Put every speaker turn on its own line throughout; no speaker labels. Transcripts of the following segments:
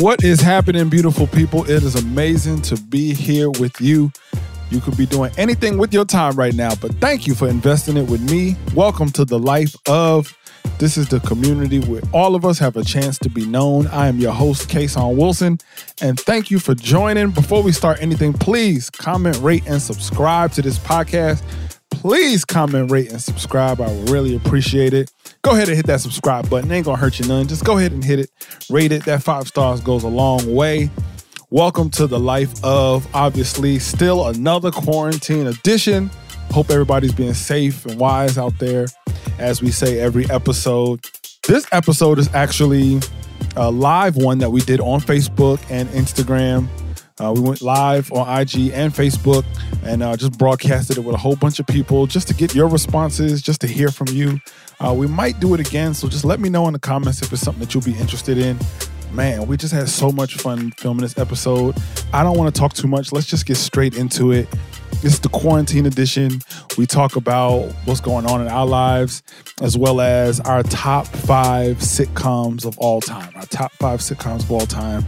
What is happening, beautiful people? It is amazing to be here with you. You could be doing anything with your time right now, but thank you for investing it with me. Welcome to the life of. This is the community where all of us have a chance to be known. I am your host, Kason Wilson, and thank you for joining. Before we start anything, please comment, rate, and subscribe to this podcast. Please comment, rate, and subscribe. I really appreciate it. Go ahead and hit that subscribe button. Ain't gonna hurt you none. Just go ahead and hit it. Rate it. That five stars goes a long way. Welcome to the life of obviously still another quarantine edition. Hope everybody's being safe and wise out there, as we say every episode. This episode is actually a live one that we did on Facebook and Instagram. Uh, we went live on IG and Facebook and uh, just broadcasted it with a whole bunch of people just to get your responses, just to hear from you. Uh, we might do it again, so just let me know in the comments if it's something that you'll be interested in. Man, we just had so much fun filming this episode. I don't want to talk too much. Let's just get straight into it. This is the quarantine edition. We talk about what's going on in our lives, as well as our top five sitcoms of all time. Our top five sitcoms of all time.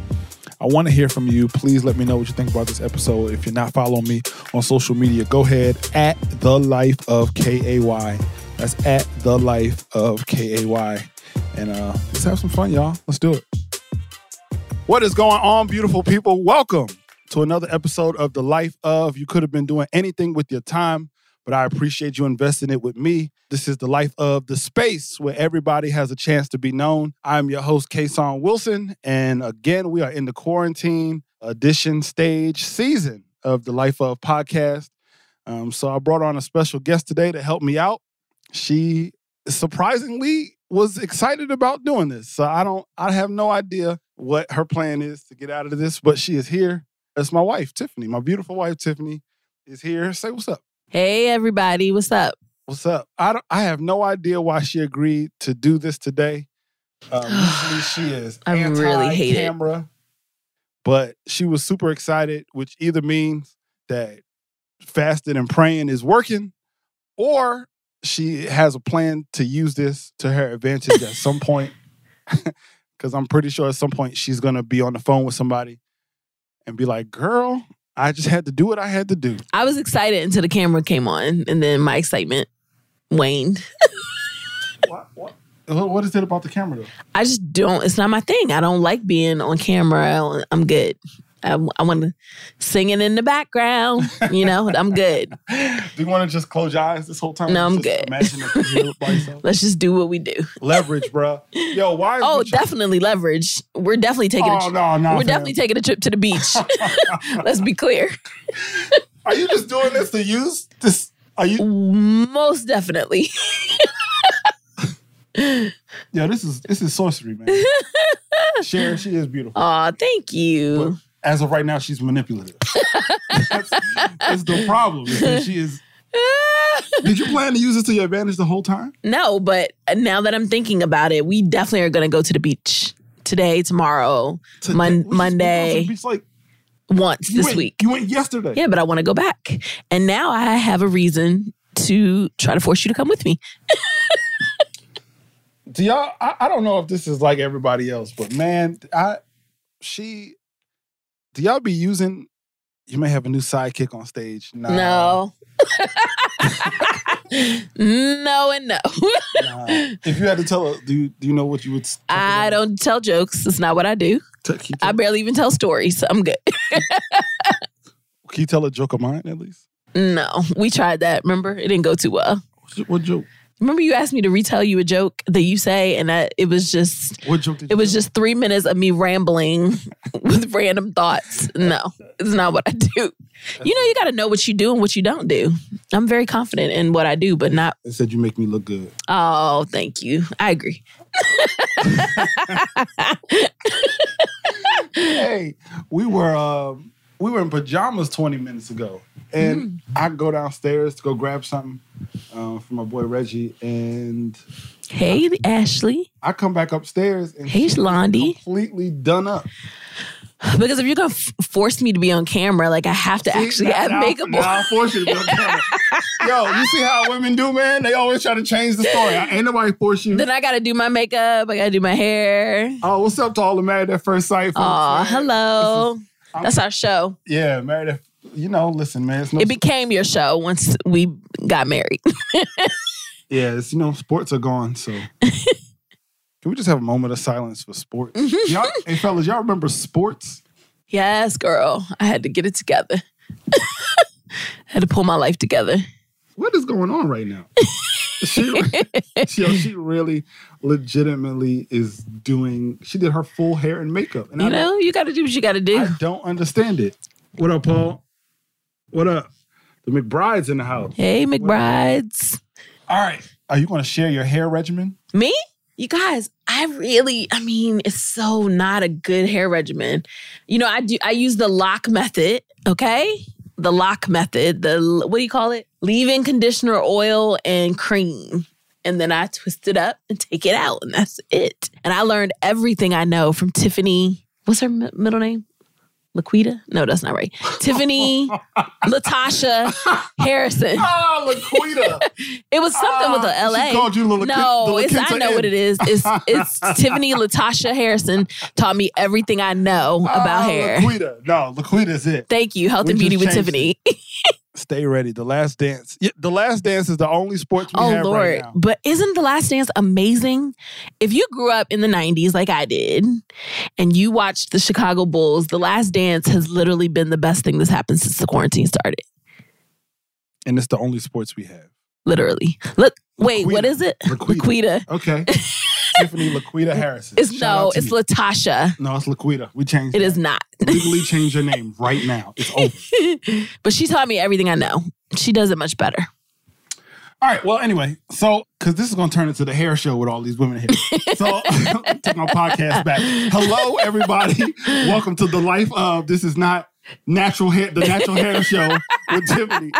I want to hear from you. Please let me know what you think about this episode. If you're not following me on social media, go ahead at the life of K A Y. That's at the life of K A Y. And uh, let's have some fun, y'all. Let's do it. What is going on, beautiful people? Welcome to another episode of The Life of. You could have been doing anything with your time, but I appreciate you investing it with me. This is The Life of the space where everybody has a chance to be known. I'm your host, Kason Wilson. And again, we are in the quarantine edition stage season of The Life of podcast. Um, so I brought on a special guest today to help me out. She surprisingly was excited about doing this. So I don't, I have no idea what her plan is to get out of this, but she is here. It's my wife, Tiffany. My beautiful wife, Tiffany, is here. Say what's up.
Hey everybody, what's up?
What's up? I don't, I have no idea why she agreed to do this today. Um, usually she is
I really hate it.
camera, but she was super excited, which either means that fasting and praying is working, or she has a plan to use this to her advantage at some point. Because I'm pretty sure at some point she's gonna be on the phone with somebody and be like, "Girl, I just had to do what I had to do."
I was excited until the camera came on, and then my excitement waned.
what, what, what is it about the camera though?
I just don't. It's not my thing. I don't like being on camera. I'm good. I, I want to sing it in the background. You know, I'm good.
do you want to just close your eyes this whole time?
No, I'm good.
Imagine that you're by yourself.
Let's just do what we do.
Leverage, bro. Yo, why?
Oh, definitely leverage. We're definitely taking.
Oh
a tri-
no, no.
we're
fam.
definitely taking a trip to the beach. Let's be clear.
Are you just doing this to use this? Are you?
Most definitely.
Yeah, this is this is sorcery, man. Sharon, she is beautiful.
Aw, thank you.
As of right now, she's manipulative. that's, that's the problem. is she is. Did you plan to use this to your advantage the whole time?
No, but now that I'm thinking about it, we definitely are going to go to the beach today, tomorrow,
Today-
Mon-
we just- we
Monday,
It's like
once this
went,
week.
You went yesterday.
Yeah, but I want to go back. And now I have a reason to try to force you to come with me.
Do y'all? I, I don't know if this is like everybody else, but man, I she. Do y'all be using? You may have a new sidekick on stage. Nah,
No. no and no.
nah. If you had to tell do you, do you know what you would?
I
about?
don't tell jokes. It's not what I do. I barely even tell stories. I'm good.
can you tell a joke of mine at least?
No, we tried that. Remember? It didn't go too well.
What joke?
Remember you asked me to retell you a joke that you say, and that it was just
What joke did you
It was just three minutes of me rambling with random thoughts. No, it's not what I do. You know, you got to know what you do and what you don't do. I'm very confident in what I do, but not.
It said you make me look good.
Oh, thank you. I agree.
hey, we were um, we were in pajamas 20 minutes ago, and
Mm.
I go downstairs to go grab something um, for my boy Reggie, and
Hey, Ashley.
I come back upstairs and
Hey, Shlandi.
completely done up.
Because if you're gonna f- force me to be on camera, like I have to actually
See,
have
now-
makeup
now
on.
I force you to be on camera. Yo, you see how women do, man? They always try to change the story. Ain't nobody force you.
Then I gotta do my makeup. I gotta do my hair.
Oh, what's up to all the married at first sight?
Oh, hello. That's our show.
Yeah, married at. You know, listen, man. It's no,
It became your show once we got married.
yeah, it's you know, sports are gone. So, can we just have a moment of silence for sports? Y'all, hey, fellas, y'all remember sports?
yes, girl. I had to get it together. had to pull my life together.
What is going on right now? she, she, she really, legitimately is doing. She did her full hair and makeup, and
You
don't-
know, you gotta do what you gotta do.
I don't understand it. What up, Paul? What up? The McBride's in the house.
Hey, McBrides.
All right. Are you going to share your hair regimen?
Me? You guys, I really, I mean, it's so not a good hair regimen. You know, I do, I use the lock method, okay? The lock method, the, what do you call it? Leave-in conditioner, oil, and cream. And then I twist it up and take it out, and that's it. And I learned everything I know from Tiffany. What's her mi- middle name? Laquita? No, that's not right. Tiffany Latasha Harrison.
Oh, Laquita.
It was something with the
Ah,
LA.
She called you Lil-
no,
the
it's I know what it is. It's it's Tiffany Latasha Harrison taught me everything I know about
Ah,
hair.
Laquita. No, Laquita is it.
Thank you, Health
We
and Beauty with Tiffany.
Stay ready. The Last Dance. Yeah, the Last Dance is the only sports we
oh
have
Lord.
right now.
But isn't The Last Dance amazing? If you grew up in the 90s like I did and you watched the Chicago Bulls, The Last Dance has literally been the best thing that's happened since the quarantine started.
And it's the only sports we have.
Literally. Look, wait, what is it?
Laquita.
Laquita.
Okay. Tiffany Laquita Harrison.
It's
Shout
no, it's
you.
Latasha.
No, it's Laquita. We changed
It is not.
Legally change your name right now. It's over.
but she taught me everything I know. She does it much better.
All right. Well, anyway, so because this is going to turn into the hair show with all these women here. So take my podcast back. Hello, everybody. Welcome to the life of. This is not natural hair. The natural hair show with Tiffany.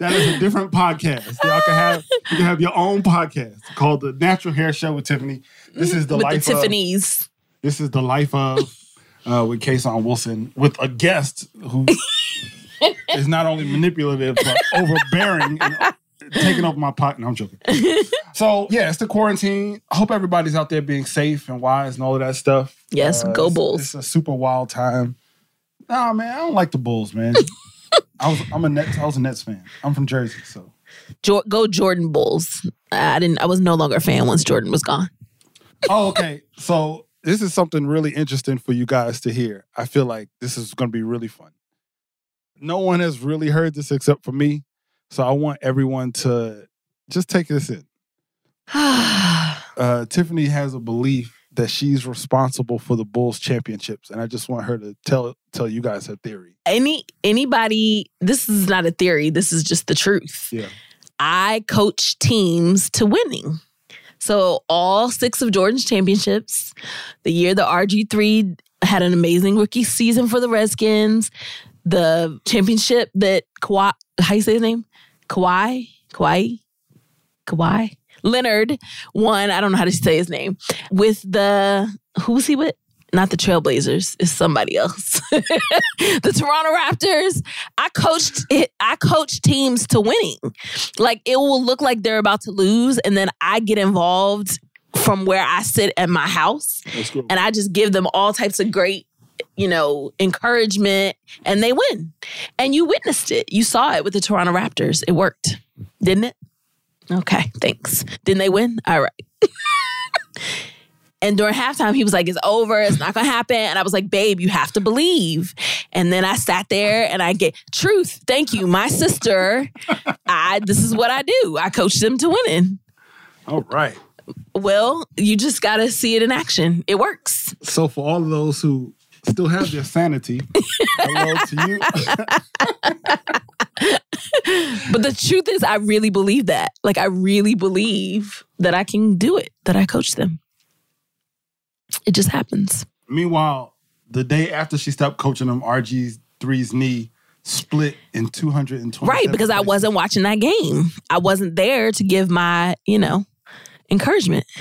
That is a different podcast. Y'all can have you can have your own podcast called the Natural Hair Show with Tiffany. This is the
with the
life of.
Tiffany's.
This is the life of. Uh, with Kason Wilson, with a guest who is not only manipulative but overbearing and taking over my pot. No, I'm joking. So yeah, it's the quarantine. I hope everybody's out there being safe and wise and all of that stuff.
Yes, go
it's-
Bulls.
It's a super wild time. Nah, man, I don't like the Bulls, man. I was I'm a Nets. I was a Nets fan. I'm from Jersey, so
go Jordan Bulls. I didn't. I was no longer a fan once Jordan was gone.
Oh, okay. So this is something really interesting for you guys to hear. I feel like this is going to be really fun. No one has really heard this except for me, so I want everyone to just take this in. Uh, Tiffany has a belief that she's responsible for the Bulls championships, and I just want her to tell tell you guys her theory.
Any anybody. This is not a theory. This is just the truth.
Yeah.
I coach teams to winning. So all six of Jordan's championships, the year the RG three had an amazing rookie season for the Redskins, the championship that Kawhi, how you say his name? Kawhi, Kawhi, Kawhi Leonard won. I don't know how to say his name with the who was he with? Not the Trailblazers. It's somebody else. the Toronto Raptors. I coached it. I coached teams to winning. Like it will look like they're about to lose, and then I get involved from where I sit at my house,
Let's
and I just give them all types of great, you know, encouragement, and they win. And you witnessed it. You saw it with the Toronto Raptors. It worked, didn't it? Okay, thanks. Didn't they win? All right. And during halftime, he was like, It's over. It's not going to happen. And I was like, Babe, you have to believe. And then I sat there and I get truth. Thank you. My sister, I this is what I do. I coach them to winning.
All right.
Well, you just got to see it in action. It works.
So for all of those who still have their sanity, hello to you.
But the truth is, I really believe that. Like, I really believe that I can do it, that I coach them. It just happens.
Meanwhile, the day after she stopped coaching them, RG3's knee split in 220.
Right, because I wasn't watching that game. I wasn't there to give my, you know, encouragement.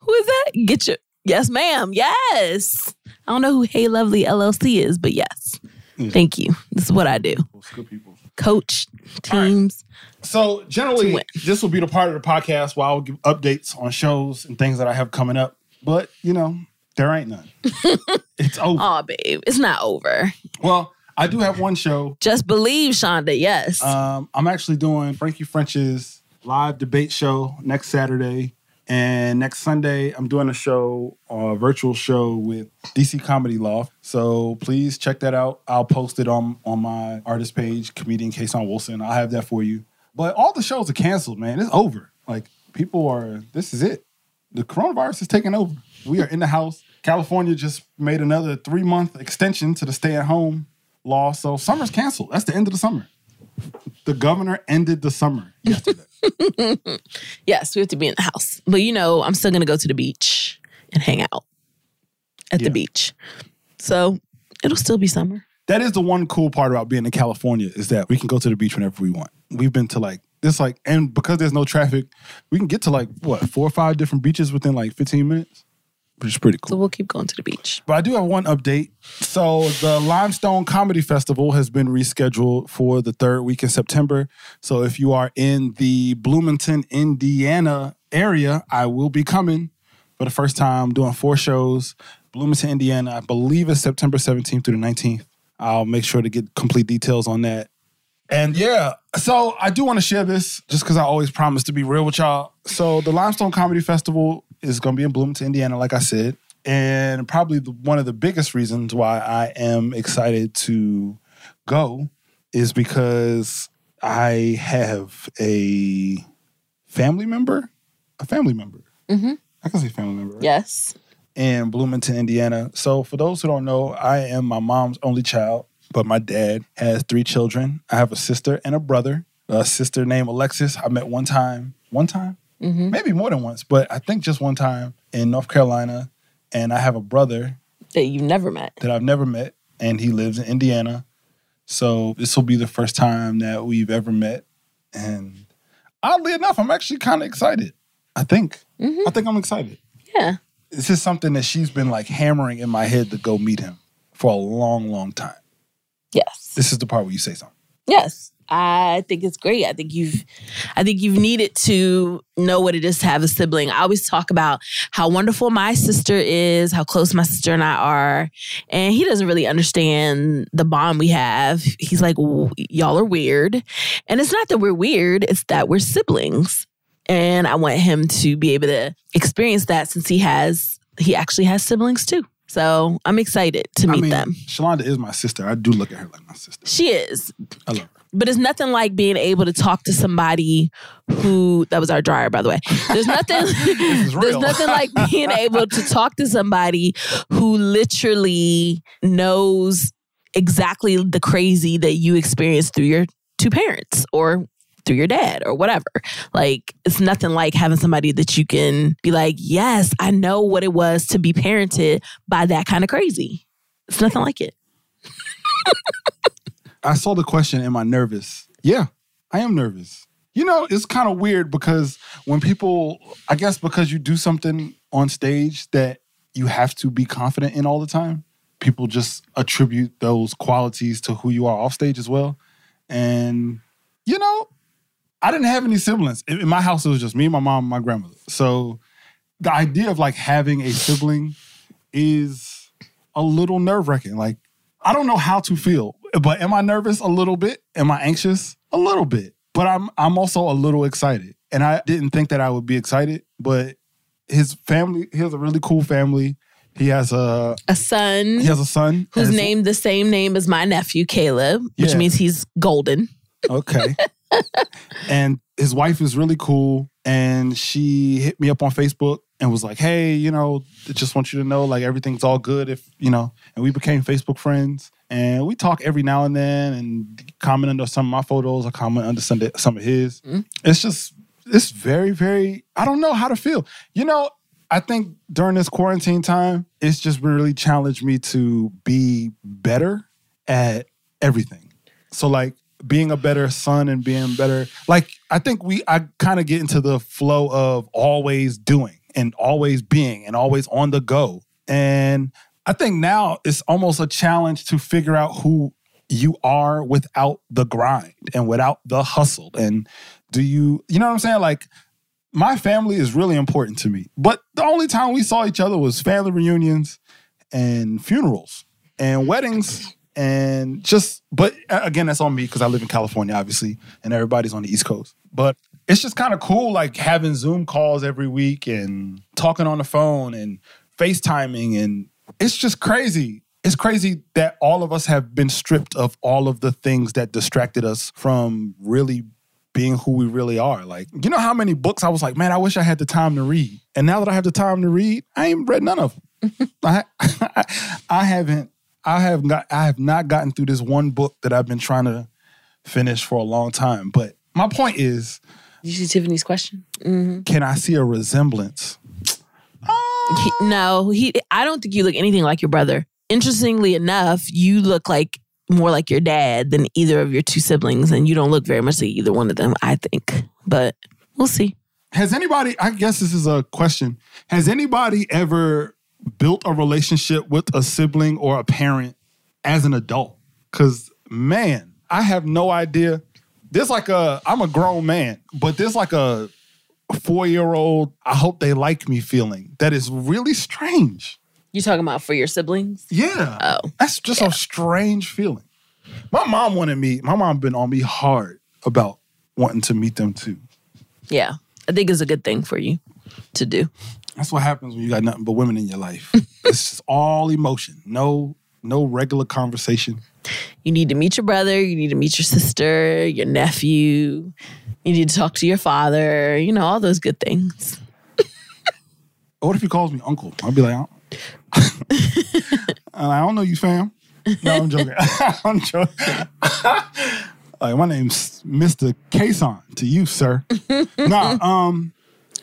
who is that? Get your yes, ma'am. Yes. I don't know who Hey Lovely LLC is, but yes.
Yeah.
Thank you. This is what I do.
It's good people.
coach teams.
So generally, this will be the part of the podcast where I'll give updates on shows and things that I have coming up. But you know, there ain't none. it's over.
Oh, babe, it's not over.
Well, I do have one show.
Just believe, Shonda. Yes.
Um, I'm actually doing Frankie French's live debate show next Saturday. And next Sunday, I'm doing a show, a virtual show with DC Comedy Loft. So please check that out. I'll post it on on my artist page, comedian Kason Wilson. I'll have that for you. But all the shows are canceled, man. It's over. Like people are. This is it. The coronavirus is taking over. We are in the house. California just made another three month extension to the stay at home law. So summer's canceled. That's the end of the summer. The governor ended the summer yesterday.
yes, we have to be in the house. But you know, I'm still gonna go to the beach and hang out at
Yeah.
the beach. So it'll still be summer.
that is the one cool part about being in California is that we can go to the beach whenever we want. We've been to like this like and because there's no traffic, we can get to like what four or five different beaches within like 15 minutes, which is pretty cool.
So we'll keep going to the beach.
But I do have one update. So the Limestone Comedy Festival has been rescheduled for the third week in September. So if you are in the Bloomington, Indiana area, I will be coming for the first time doing four shows. Bloomington, Indiana, I believe it's September 17th through the 19th. I'll make sure to get complete details on that. And yeah, so I do want to share this just because I always promise to be real with y'all. So the Limestone Comedy Festival is going to be in Bloomington, Indiana, like I said. And probably the, one of the biggest reasons why I am excited to go is because I have a family member, a family member.
Mhm.
I can say family member. right?
Yes.
in Bloomington, Indiana. So, for those who don't know, I am my mom's only child, but my dad has three children. I have a sister and a brother. A sister named Alexis, I met one time, one time,
hmm
maybe more than once, but I think just one time in North Carolina. And I have a brother
That you've never met.
that I've never met, and he lives in Indiana. So, this will be the first time that we've ever met. And oddly enough, I'm actually kind of excited. I think.
Mhm.
I think I'm excited
Yeah.
this is something that she's been like hammering in my head to go meet him for a long, long time.
Yes.
This is the part where you say something.
Yes. I think it's great. I think you've I think you've needed to know what it is to have a sibling. I always talk about how wonderful my sister is, how close my sister and I are, and he doesn't really understand the bond we have. He's like, "Y'all are weird." And it's not that we're weird, it's that we're siblings. And I want him to be able to experience that since he has he actually has siblings too. So, I'm excited to meet
I mean,
them.
Shalonda is my sister. I do look at her like my sister.
She is.
I love her.
But it's nothing like being able to talk to somebody who that was our dryer by the way. There's nothing there's nothing like being able to talk to somebody who literally knows exactly the crazy that you experienced through your two parents or through your dad or whatever. Like it's nothing like having somebody that you can be like yes i know what it was to be parented by that kind of crazy. It's nothing like it
I saw the question. Am I nervous? Yeah, I am nervous. You know, it's kind of weird because when people, I guess because you do something on stage that you have to be confident in all the time, people just attribute those qualities to who you are off stage as well. And, you know, I didn't have any siblings. In my house, it was just me, my mom, my grandmother. So the idea of like having a sibling is a little nerve wracking. Like, I don't know how to feel, but am I nervous a little bit? Am I anxious a little bit? But I'm I'm also a little excited, and I didn't think that I would be excited. But his family, he has a really cool family. He has a
a son
he has a son
who's named the same name as my nephew Caleb, which
Yeah.
means he's golden.
Okay. and his wife is really cool. And she hit me up on Facebook and was like, hey, you know, just want you to know, like, everything's all good if, you know, and we became Facebook friends. And we talk every now and then and comment under some of my photos. or comment under some, some of his.
Mhm.
It's just, it's very, very, I don't know how to feel. You know, I think during this quarantine time, it's just really challenged me to be better at everything. So like being a better son and being better like I think we I kind of get into the flow of always doing and always being and always on the go. And I think now it's almost a challenge to figure out who you are without the grind and without the hustle? And do you, you know what I'm saying? Like, my family is really important to me. But the only time we saw each other was family reunions and funerals and weddings and just but again that's on me because i live in california obviously and everybody's on the east coast but it's just kind of cool like having zoom calls every week and talking on the phone and facetiming and it's just crazy it's crazy that all of us have been stripped of all of the things that distracted us from really being who we really are. Like, you know how many books I was like, man, I wish I had the time to read. And now that I have the time to read, I ain't read none of them. I, I, I haven't I have got I have not gotten through this one book that I've been trying to finish for a long time. But my point is,
you see Tiffany's question?
Mm-hmm. Can I see a resemblance?
He, no, he. I don't think you look anything like your brother. Interestingly enough, you look like more like your dad than either of your two siblings, and you don't look very much like either one of them. I think, but we'll see.
Has anybody? I guess this is a question. Has anybody ever built a relationship with a sibling or a parent as an adult. Cause man, I have no idea. There's like a, I'm a grown man, but there's like a four year old, I hope they like me feeling that is really strange.
You talking about for your siblings?
Yeah.
Oh.
That's just yeah. a strange feeling. My mom wanted me, my mom been on me hard about wanting to meet them too.
Yeah. I think it's a good thing for you to do.
That's what happens when you got nothing but women in your life. it's just all emotion, no no regular conversation.
You need to meet your brother. You need to meet your sister, your nephew. You need to talk to your father. You know all those good things.
what if he calls me uncle? I'll be like, I don't know you, fam. No, I'm joking. I'm joking. like my name's Mr. Kason to you, sir. nah, um,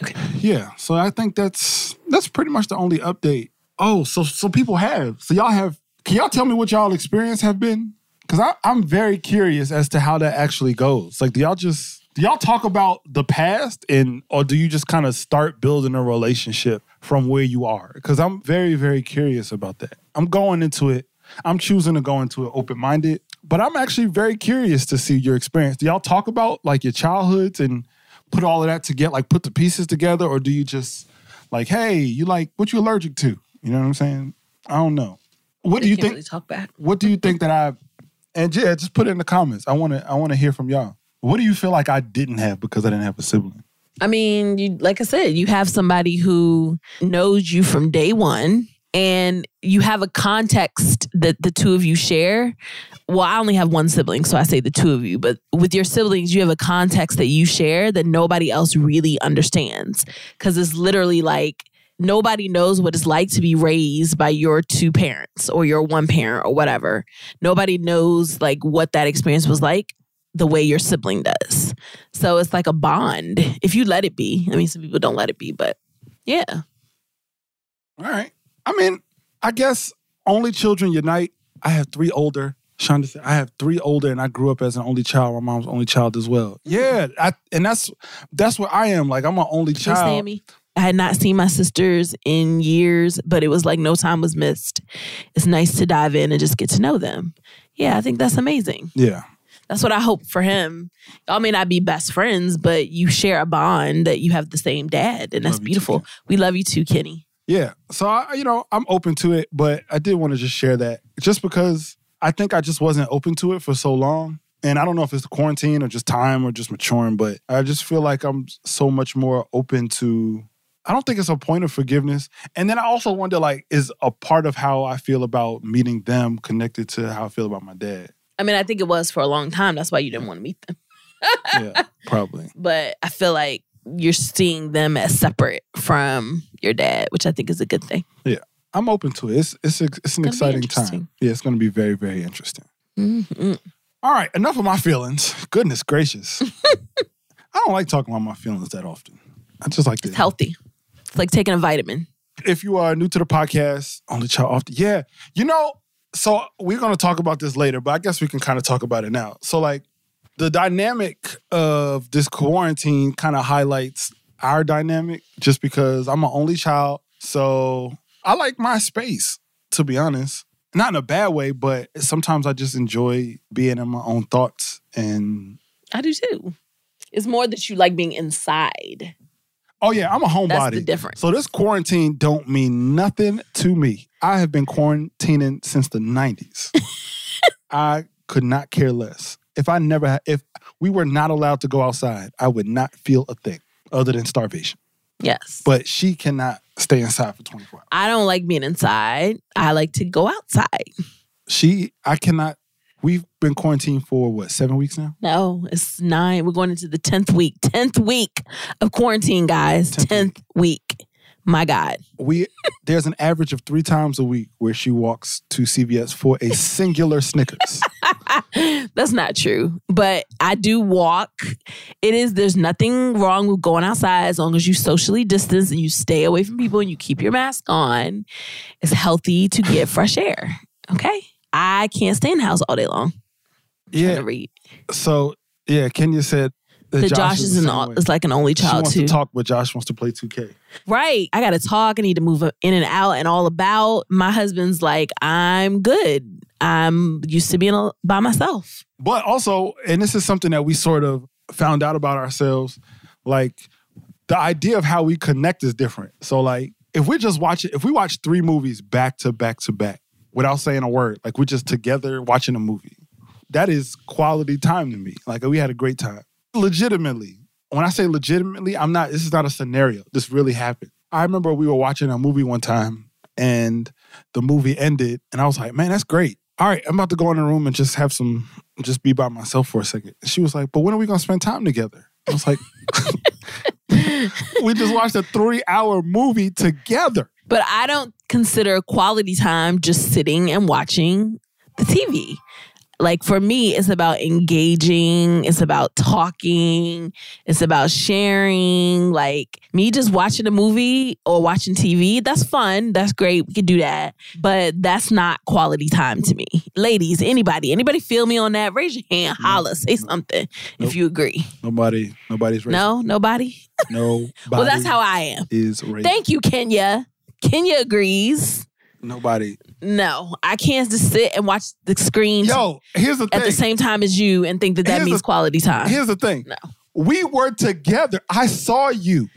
Okay. Yeah. So I think that's that's pretty much the only update. Oh, so so people have. So y'all have can y'all tell me what y'all experience have been? Because I'm very curious as to how that actually goes. Like, do y'all just do y'all talk about the past and or do you just kind of start building a relationship from where you are? Because I'm very, very curious about that. I'm going into it. I'm choosing to go into it open-minded, but I'm actually very curious to see your experience. Do y'all talk about like your childhoods and put all of that together, like put the pieces together, or do you just like, hey, you like what you allergic to? You know what I'm saying? I don't know. What do you think?
Really talk back.
What do you think that I? And yeah, just put it in the comments. I want to. I want to hear from y'all. What do you feel like I didn't have because I didn't have a sibling?
I mean, you like I said, you have somebody who knows you from day one and you have a context that the two of you share well, I only have one sibling, so I say the two of you, but with your siblings, you have a context that you share that nobody else really understands. Cause it's literally like nobody knows what it's like to be raised by your two parents or your one parent or whatever. Nobody knows like what that experience was like the way your sibling does. So it's like a bond if you let it be. I mean, some people don't let it be, but yeah.
All right. I mean, I guess only children unite. I have three older. Shonda said, I have three older, and I grew up as an only child. My mom's only child as well. Mm-hmm. Yeah, I, and that's that's what I am. Like I'm an only child.
Sammy. I had not seen my sisters in years, but it was like no time was missed. It's nice to dive in and just get to know them. Yeah, I think that's amazing.
Yeah.
That's what I hope for him. Y'all may not be best friends, but you share a bond that you have the same dad, and that's beautiful. Too, we love you too, Kenny.
Yeah. So I, you know, I'm open to it, but I did want to just share that just because I think I just wasn't open to it for so long. And I don't know if it's the quarantine or just time or just maturing, but I just feel like I'm so much more open to I don't think it's a point of forgiveness. And then I also wonder like is a part of how I feel about meeting them connected to how I feel about my dad.
I mean, I think it was for a long time. That's why you didn't want to meet them.
yeah, probably.
But I feel like you're seeing them as separate from your dad, which I think is a good thing.
Yeah. I'm open to it. It's it's it's an exciting time. Yeah, it's going to be very very interesting. Mm-hmm. All right, enough of my feelings. Goodness gracious, I don't like talking about my feelings that often. I just like
it's healthy. It's like taking a vitamin.
If you are new to the podcast, only child often. Yeah, you know. So we're going to talk about this later, but I guess we can kind of talk about it now. So like the dynamic of this quarantine kind of highlights our dynamic, just because I'm an only child. So I like my space, to be honest. not in a bad way, but sometimes I just enjoy being in my own thoughts. And
I do too. It's more that you like being inside.
Oh yeah, I'm a homebody.
That's the difference.
So this quarantine don't mean nothing to me. I have been quarantining since the 90s. I could not care less. If I never had, if we were not allowed to go outside, I would not feel a thing other than starvation.
Yes.
But she cannot stay inside for 24 hours.
I don't like being inside. I like to go outside.
She, I cannot. We've been quarantined for what, seven weeks now?
No, it's nine. We're going into the 10th week. 10th week of quarantine, guys.
10th
10th week. My God.
We there's an average of three times a week where she walks to CVS for a singular Snickers.
That's not true. But I do walk. It is, there's nothing wrong with going outside as long as you socially distance and you stay away from people and you keep your mask on. It's healthy to get fresh air. Okay. I can't stay in the house all day long.
Yeah.
to read.
So yeah, Kenya said that
The Josh,
is
is
the
an,
same
all-
way.
it's like an only
She
child
wants
too.
to talk, but Josh wants to play 2K.
Right. I got to talk. I need to move in and out and all about. My husband's like, I'm good. I'm used to being by myself.
But also, and this is something that we sort of found out about ourselves, like the idea of how we connect is different. So like if we just watch it, if we watch three movies back to back to back without saying a word, like we're just together watching a movie, that is quality time to me. Like we had a great time. Legitimately. When I say legitimately, I'm not, this is not a scenario. This really happened. I remember we were watching a movie one time and the movie ended and I was like, man, that's great. All right, I'm about to go in the room and just have some, just be by myself for a second. She was like, but when are we gonna spend time together? I was like, we just watched a three hour movie together.
But I don't consider quality time just sitting and watching the TV. Like for me, it's about engaging, it's about talking, it's about sharing. Like me just watching a movie or watching TV, that's fun. That's great. We can do that. But that's not quality time to me. Ladies, anybody, anybody feel me on that? Raise your hand, holla, say something
Nope.
if you agree.
Nobody, nobody's ready.
No, nobody?
No.
Well, that's how I am.
is.
Thank you, Kenya. Kenya agrees.
Nobody.
No, I can't just sit and watch the screen
Yo, here's the thing.
at the same time as you and think that that
Here's
means
the-
quality time.
Here's the thing.
No.
We were together. I saw you.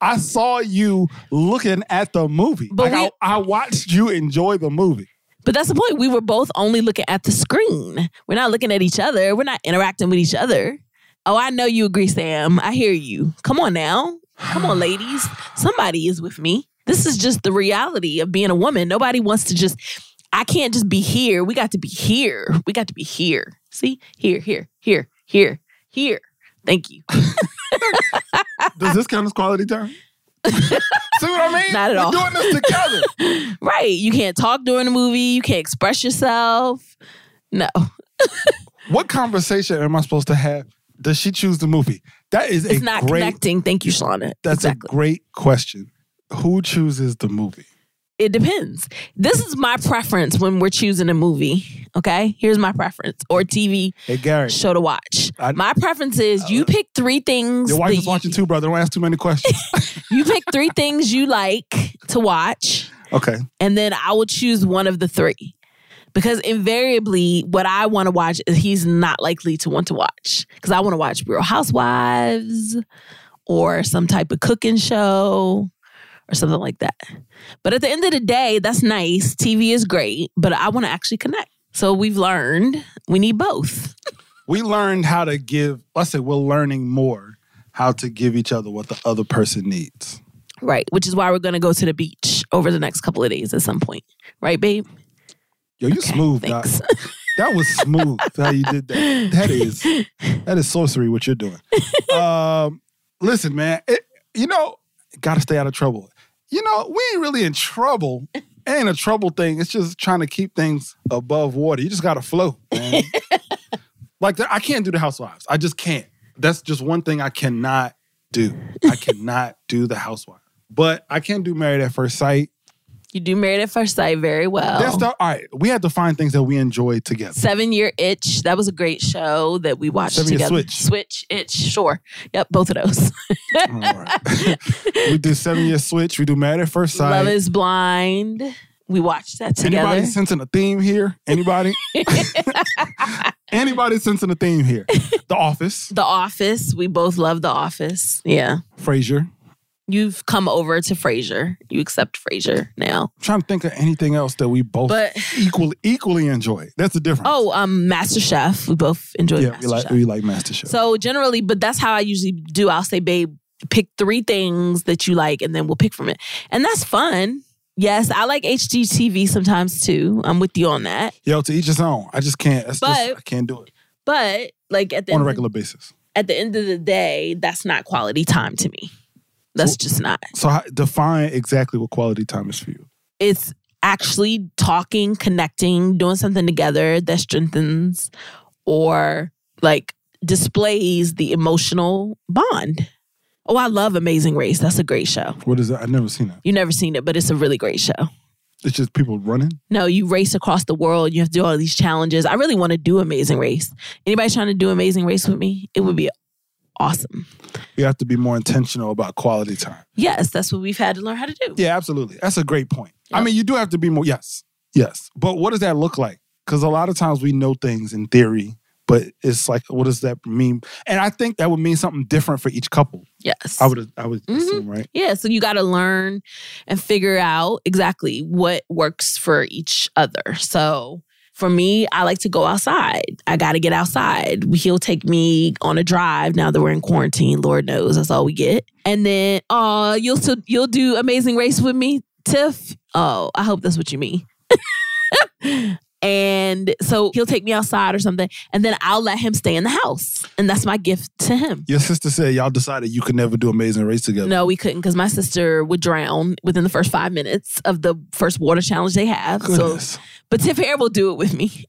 I saw you looking at the movie.
But
like
we-
I, I watched you enjoy the movie.
But that's the point. We were both only looking at the screen. We're not looking at each other. We're not interacting with each other. Oh, I know you agree, Sam. I hear you. Come on now. Come on, ladies. Somebody is with me. This is just the reality of being a woman. Nobody wants to just, I can't just be here. We got to be here. We got to be here. See? Here, here, here, here, here. Thank you.
Does this count as quality time? See what I mean?
Not at
We're
all.
doing this together.
Right. You can't talk during the movie. You can't express yourself. No.
what conversation am I supposed to have? Does she choose the movie? That is
It's not
great.
connecting. Thank you, Shauna.
That's
exactly.
a great question. Who chooses the movie?
it depends. This is my preference when we're choosing a movie. Okay. Here's my preference or TV
Hey Gary,
show to watch.
I-
my preference is you uh, pick three things.
your wife is watching too, brother. Don't ask too many questions.
You, you pick three things you like to watch,
okay.
and then I will choose one of the three. Because invariably, what I want to watch is he's not likely to want to watch. Because I want to watch Real Housewives or some type of cooking show or something like that. But at the end of the day, that's nice. TV is great, but I want to actually connect. So we've learned we need both.
We learned how to give, let's say we're learning more how to give each other what the other person needs.
Right. Which is why we're going to go to the beach over the next couple of days at some point. Right, babe?
Yo, you
Okay,
smooth, Doc.
Thanks.
That was smooth how you did that. That is that is sorcery what you're doing. Um, listen, man, it, you know, gotta stay out of trouble. You know, we ain't really in trouble. It ain't a trouble thing. It's just trying to keep things above water. You just gotta float, man. like the, I can't do the housewives. I just can't. That's just one thing I cannot do. I cannot do the housewives. But I can do married at first sight.
You do Married at First Sight very well.
That's the, all right. We had to find things that we enjoy together.
Seven Year Itch. That was a great show that we watched
Seven
together.
Switch.
Switch, Itch, sure. Yep, both of those.
All right. we do seven year switch. We do married at first sight.
Love is Blind. We watched that together.
Anybody sensing a theme here? Anybody? Anybody sensing a theme here? The Office,
the Office. We both love The Office. Yeah.
Frasier.
You've come over to Frasier. You accept Frasier now.
I'm trying to think of anything else that we both
But
equally equally enjoy. That's the difference.
oh, um, Master Chef. We both enjoy
yeah,
Master
we like
Chef.
we like MasterChef.
So generally, but that's how I usually do. I'll say, babe, pick three things that you like, and then we'll pick from it. And that's fun. Yes, I like HGTV sometimes too. I'm with you on that.
Yo, to each his own. I just can't. That's just,
But-
I can't do it
But like at the
on a regular basis.
at the end of the day, that's not quality time to me. That's just not.
So how, define exactly what quality time is for you.
It's actually talking, connecting, doing something together that strengthens or like displays the emotional bond. Oh, I love Amazing Race. That's a great show.
What is that? I've never seen it.
You've never seen it, but it's a really great show.
It's just people running.
No, you race across the world. You have to do all these challenges. I really want to do Amazing Race. Anybody trying to do Amazing Race with me? It would be awesome.
We have to be more intentional about quality time.
Yes, that's what we've had to learn how to do.
Yeah, absolutely. That's a great point. I mean, you do have to be more. Yes, yes. But what does that look like? Because a lot of times we know things in theory, but it's like, what does that mean? And I think that would mean something different for each couple.
Yes.
I would, I would
Mhm.
assume, right?
Yeah, so you got to learn and figure out exactly what works for each other. So for me, I like to go outside. I got to get outside. He'll take me on a drive now that we're in quarantine. Lord knows that's all we get. And then, oh, you'll still you'll do Amazing Race with me, Tiff. Oh, I hope that's what you mean. and so he'll take me outside or something, and then I'll let him stay in the house, and that's my gift to him.
Your sister said y'all decided you could never do Amazing Race together.
No, we couldn't because my sister would drown within the first five minutes of the first water challenge they have.
Goodness,
So, but Tiff Hare will do it with me.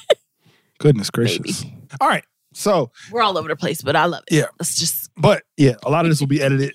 goodness gracious. All right, so
We're all over the place, but I love it.
Yeah.
Let's just
But yeah, a lot of this will be edited.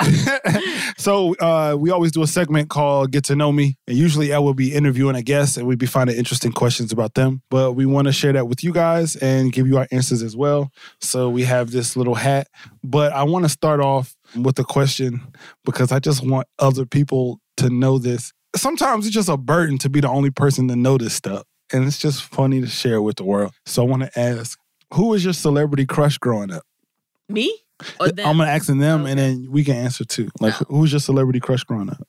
so uh, we always do a segment called "Get to Know Me," and usually I will be interviewing a guest, and we'd be finding interesting questions about them. But we want to share that with you guys and give you our answers as well. So we have this little hat, but I want to start off with a question because I just want other people to know this. Sometimes it's just a burden to be the only person to know this stuff, and it's just funny to share with the world. So I want to ask, who was your celebrity crush growing up?
me or them.
I'm gonna ask them,
Okay.
and then we can answer too. Like, who's your celebrity crush growing up?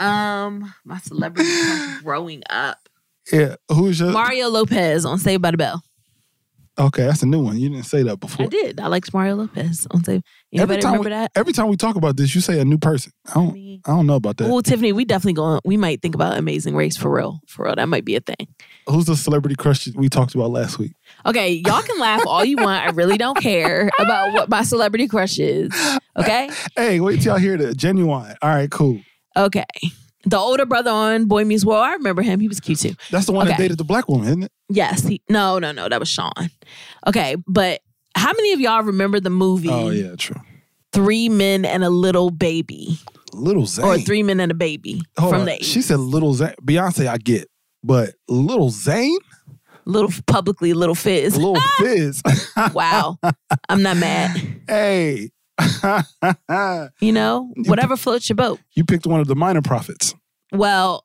um, my celebrity crush growing up.
Yeah, who's your?
Mario Lopez on Saved by the Bell.
Okay, that's a new one. You didn't say that before.
I did. I liked Mario Lopez on Saved.
Every time,
remember
we,
that?
every time we talk about this, you say a new person. I don't. I don't know about that.
Well, Tiffany, we definitely going. We might think about Amazing Race for real. For real, that might be a thing.
Who's the celebrity crush we talked about last week?
Okay, y'all can laugh all you want. I really don't care about what my celebrity crush is. Okay?
Hey, wait till y'all hear the genuine. All right, cool.
Okay. The older brother on Boy Meets World, I remember him. He was cute too.
That's the one that dated the black woman, isn't it?
Yes. He, no, no, no. That was Sean. Okay. But how many of y'all remember the movie
Oh yeah, true.
Three Men and a Little Baby?
Little Zane.
Or Three Men and a Baby
Hold
from
on.
the
She said Little Zane. Beyonce, I get, but Little Zane,
Little Publicly Little Fizz.
Little Fizz.
wow. I'm not mad.
hey.
You know, whatever floats your boat.
you picked one of the minor prophets.
Well,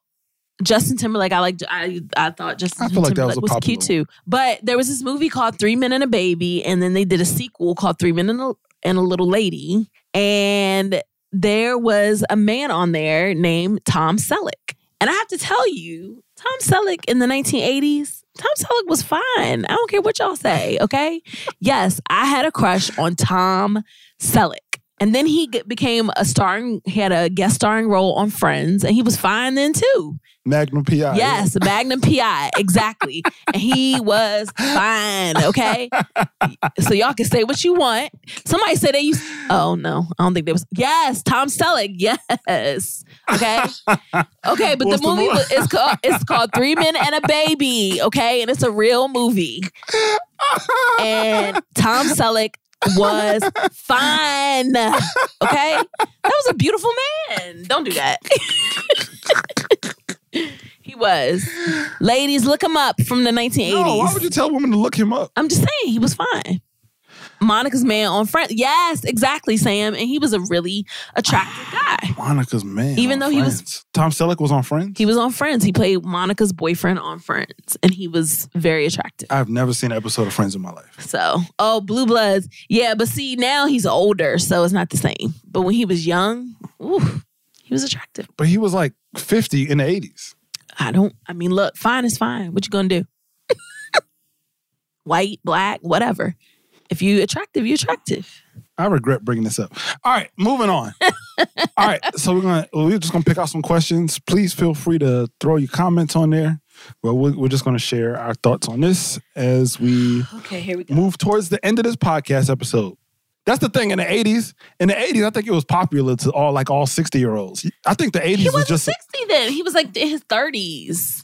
Justin Timberlake, I like. I I thought Justin
I feel like that
Timberlake
was
was, cute too. But there was this movie called Three Men and a Baby, and then they did a sequel called Three Men and a, and a Little Lady, and there was a man on there named Tom Selleck, and I have to tell you, Tom Selleck in the 1980s. Tom Selleck was fine. I don't care what y'all say, okay? yes, I had a crush on Tom Selleck. And then he became a starring, he had a guest starring role on Friends, and he was fine then too.
Magnum PI.
Yes, Magnum PI, exactly. and he was fine, okay? So y'all can say what you want. Somebody said they used, oh no, I don't think there was, yes, Tom Selleck, yes. Okay. Okay, but
What's
the
the
movie
mo-
was, it's, called, it's called Three Men and a Baby, okay? And it's a real movie. And Tom Selleck was fine. Okay? That was a beautiful man. Don't do that. he was. Ladies, look him up from the 1980s.
No, why would you tell women to look him up?
I'm just saying, he was fine. Monica's man on Friends. Yes, exactly, Sam. And he was a really attractive guy.
Monica's man.
Even though he was-
Tom Selleck was on Friends.
He was on Friends. He played Monica's boyfriend on Friends, and he was very attractive.
I've never seen an episode of Friends in my life.
So, oh, Blue Bloods. Yeah, but see, now he's older, so it's not the same. But when he was young, ooh, he was attractive.
But he was like 50 in the 80s.
I don't, I mean, look, fine is fine. What you gonna do? White, black, whatever. If you attractive, you attractive.
I regret bringing this up. All right, moving on. All right, so we're gonna we're just gonna pick out some questions. Please feel free to throw your comments on there. Well, we're, we're just gonna share our thoughts on this as we
Okay, here we go.
move towards the end of this podcast episode. That's the thing in the 80s. In the 80s, I think it was popular to all like all 60 year olds. I think the 80s was just
60 then. He was like in his 30s.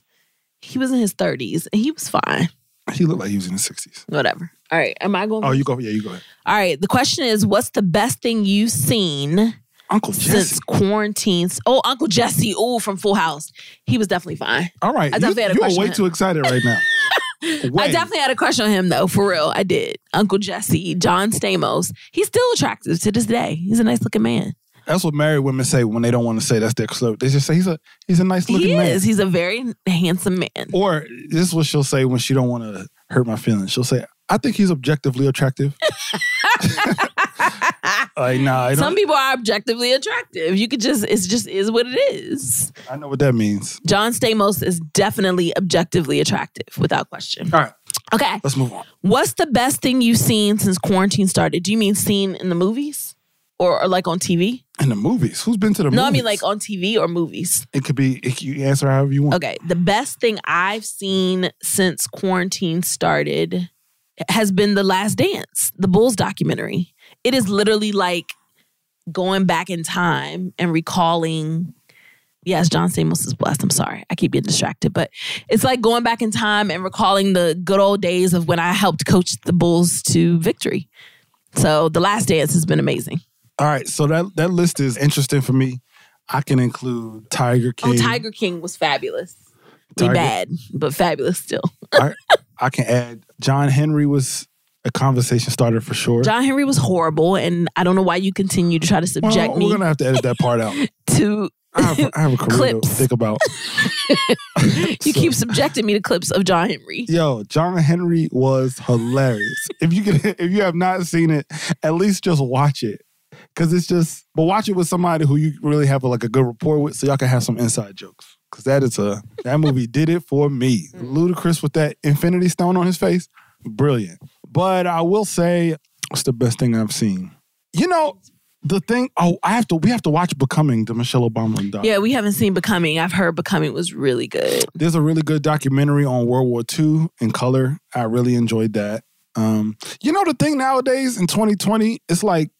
He was in his 30s and he was fine.
He looked like he was in the 60s.
Whatever. All right. Am I going?
Oh, you go. Yeah, you go ahead.
All right. The question is what's the best thing you've seen
Uncle Jesse.
since quarantines? Oh, Uncle Jesse. Oh, from Full House. He was definitely fine.
All right,
I
you,
definitely had a question.
you are way too excited right now.
I definitely had a crush on him though, for real. I did. Uncle Jesse, John Stamos. He's still attractive to this day. He's a nice looking man.
That's what married women say when they don't want to say that's their clothes. They just say he's a he's a nice looking
He
man.
is. He's a very handsome man.
Or this is what she'll say when she don't want to hurt my feelings. She'll say, "I think he's objectively attractive." like, nah, I,
Some people are objectively attractive. You could just, it's just is what it is.
I know what that means.
John Stamos is definitely objectively attractive, without question.
All right,
Okay.
let's move on.
What's the best thing you've seen since quarantine started? Do you mean seen in the movies? Or, or like on TV?
In the movies, who's been to the
No,
movies?
I mean like on TV or movies.
it could be. It, you answer however you want.
Okay. The best thing I've seen since quarantine started has been The Last Dance, the Bulls documentary. It is literally like going back in time and recalling. Yes, John Stamos is blessed. I'm sorry. I keep getting distracted. But it's like going back in time and recalling the good old days of when I helped coach the Bulls to victory. So The Last Dance has been amazing.
All right, so that that list is interesting for me. I can include Tiger oh, King.
Oh, Tiger King was fabulous. We
Tiger-
bad, but fabulous still.
I, I can add John Henry was a conversation starter for sure.
John Henry was horrible, and I don't know why you continue to try to
well,
subject
we're
me
gonna have to edit that part out.
to.
I have, I have a career to
Clips.
think about.
You
So-
keep subjecting me to clips of John Henry.
Yo, John Henry was hilarious. if you can, if you have not seen it, at least just watch it, because it's just. But watch it with somebody who you really have like a good rapport with, so y'all can have some inside jokes. Because that is a that movie did it for me. Ludacris with that Infinity Stone on his face, brilliant. But I will say, what's the best thing I've seen? You know, the thing. Oh, I have to. We have to watch Becoming the Michelle Obama doc.
Yeah, we haven't seen Becoming. I've heard Becoming was really good.
There's a really good documentary on World War II in color. I really enjoyed that. Um, you know the thing nowadays in 2020, it's like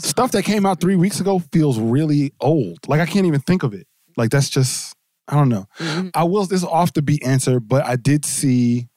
stuff that came out three weeks ago feels really old. Like I can't even think of it. Like that's just I don't know.
Mhm.
I will. This is off the beat answer, but I did see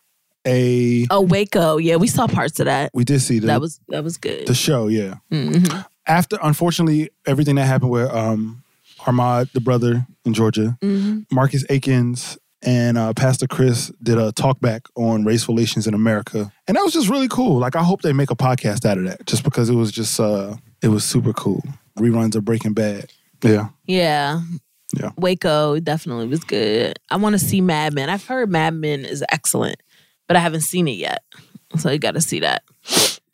a.
Oh, Waco. Yeah, we saw parts of that.
We did see the
That was that was good.
the show. Yeah.
Mhm.
After unfortunately everything that happened with um Ahmaud, the brother in Georgia,
Mhm.
Marcus Akins and uh, Pastor Chris did a talk back on race relations in America, and that was just really cool. Like I hope they make a podcast out of that, just because it was just uh, it was super cool. Reruns of Breaking Bad. Yeah,
Yeah.
Yeah.
Waco definitely was good. I want to see Mad Men. I've heard Mad Men is excellent, but I haven't seen it yet. So you got to see that.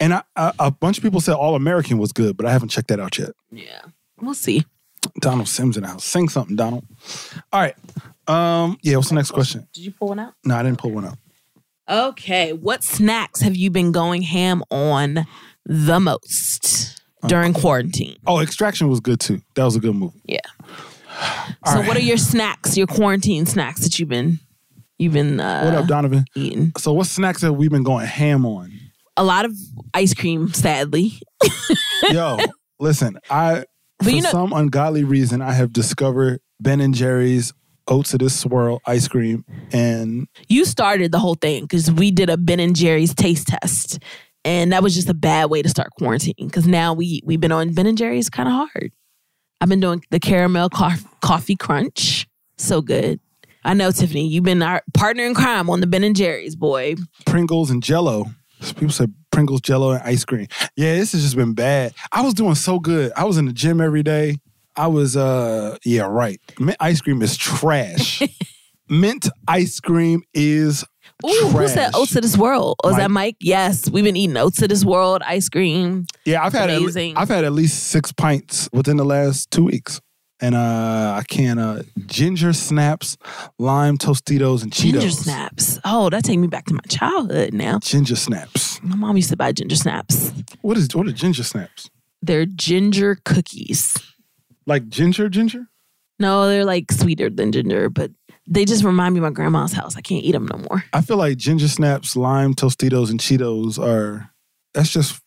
and I, I, a bunch of people said All American was good, but I haven't checked that out yet.
Yeah. We'll see.
Donald Sims in the house. Sing something, Donald. All right. Um. Yeah. What's the next question?
Did you pull one out?
No, I didn't pull one out.
Okay. What snacks have you been going ham on the most during quarantine?
Oh, Extraction was good too. That was a good movie.
Yeah.
All
so
right.
what are your snacks, your quarantine snacks that you've been you've been uh
What up, Donovan?
eating?
So, what snacks have we been going ham on?
A lot of ice cream, sadly.
Yo, listen, I
But
for
you know-
some ungodly reason I have discovered Ben and Jerry's oats of this swirl ice cream, and
You started the whole thing because we did a Ben and Jerry's taste test. And that was just a bad way to start quarantine because now we we've been on Ben and Jerry's kind of hard. I've been doing the caramel cof- coffee crunch, so good. I know Tiffany, you've been our partner in crime on the Ben and Jerry's, boy.
Pringles and Jello. People say Pringles, Jello, and ice cream. Yeah, this has just been bad. I was doing so good. I was in the gym every day. I was, uh, yeah, right. Mint ice cream is trash. Mint ice cream is
Ooh, who said oats of this world? Oh, is that
Mike.
Mike? Yes, we've been eating oats of this world ice cream.
Yeah, I've had at, I've had at least six pints within the last two weeks, and uh, I can uh, ginger snaps, lime Tostitos, and Cheetos.
Ginger snaps. Oh, that take me back to my childhood now.
Ginger snaps.
My mom used to buy ginger snaps.
What is what are ginger snaps?
They're ginger cookies.
Like ginger, ginger?
No, they're like sweeter than ginger, but they just remind me of my grandma's house. I can't eat them no more.
I feel like ginger snaps, lime Tostitos, and Cheetos are. That's just.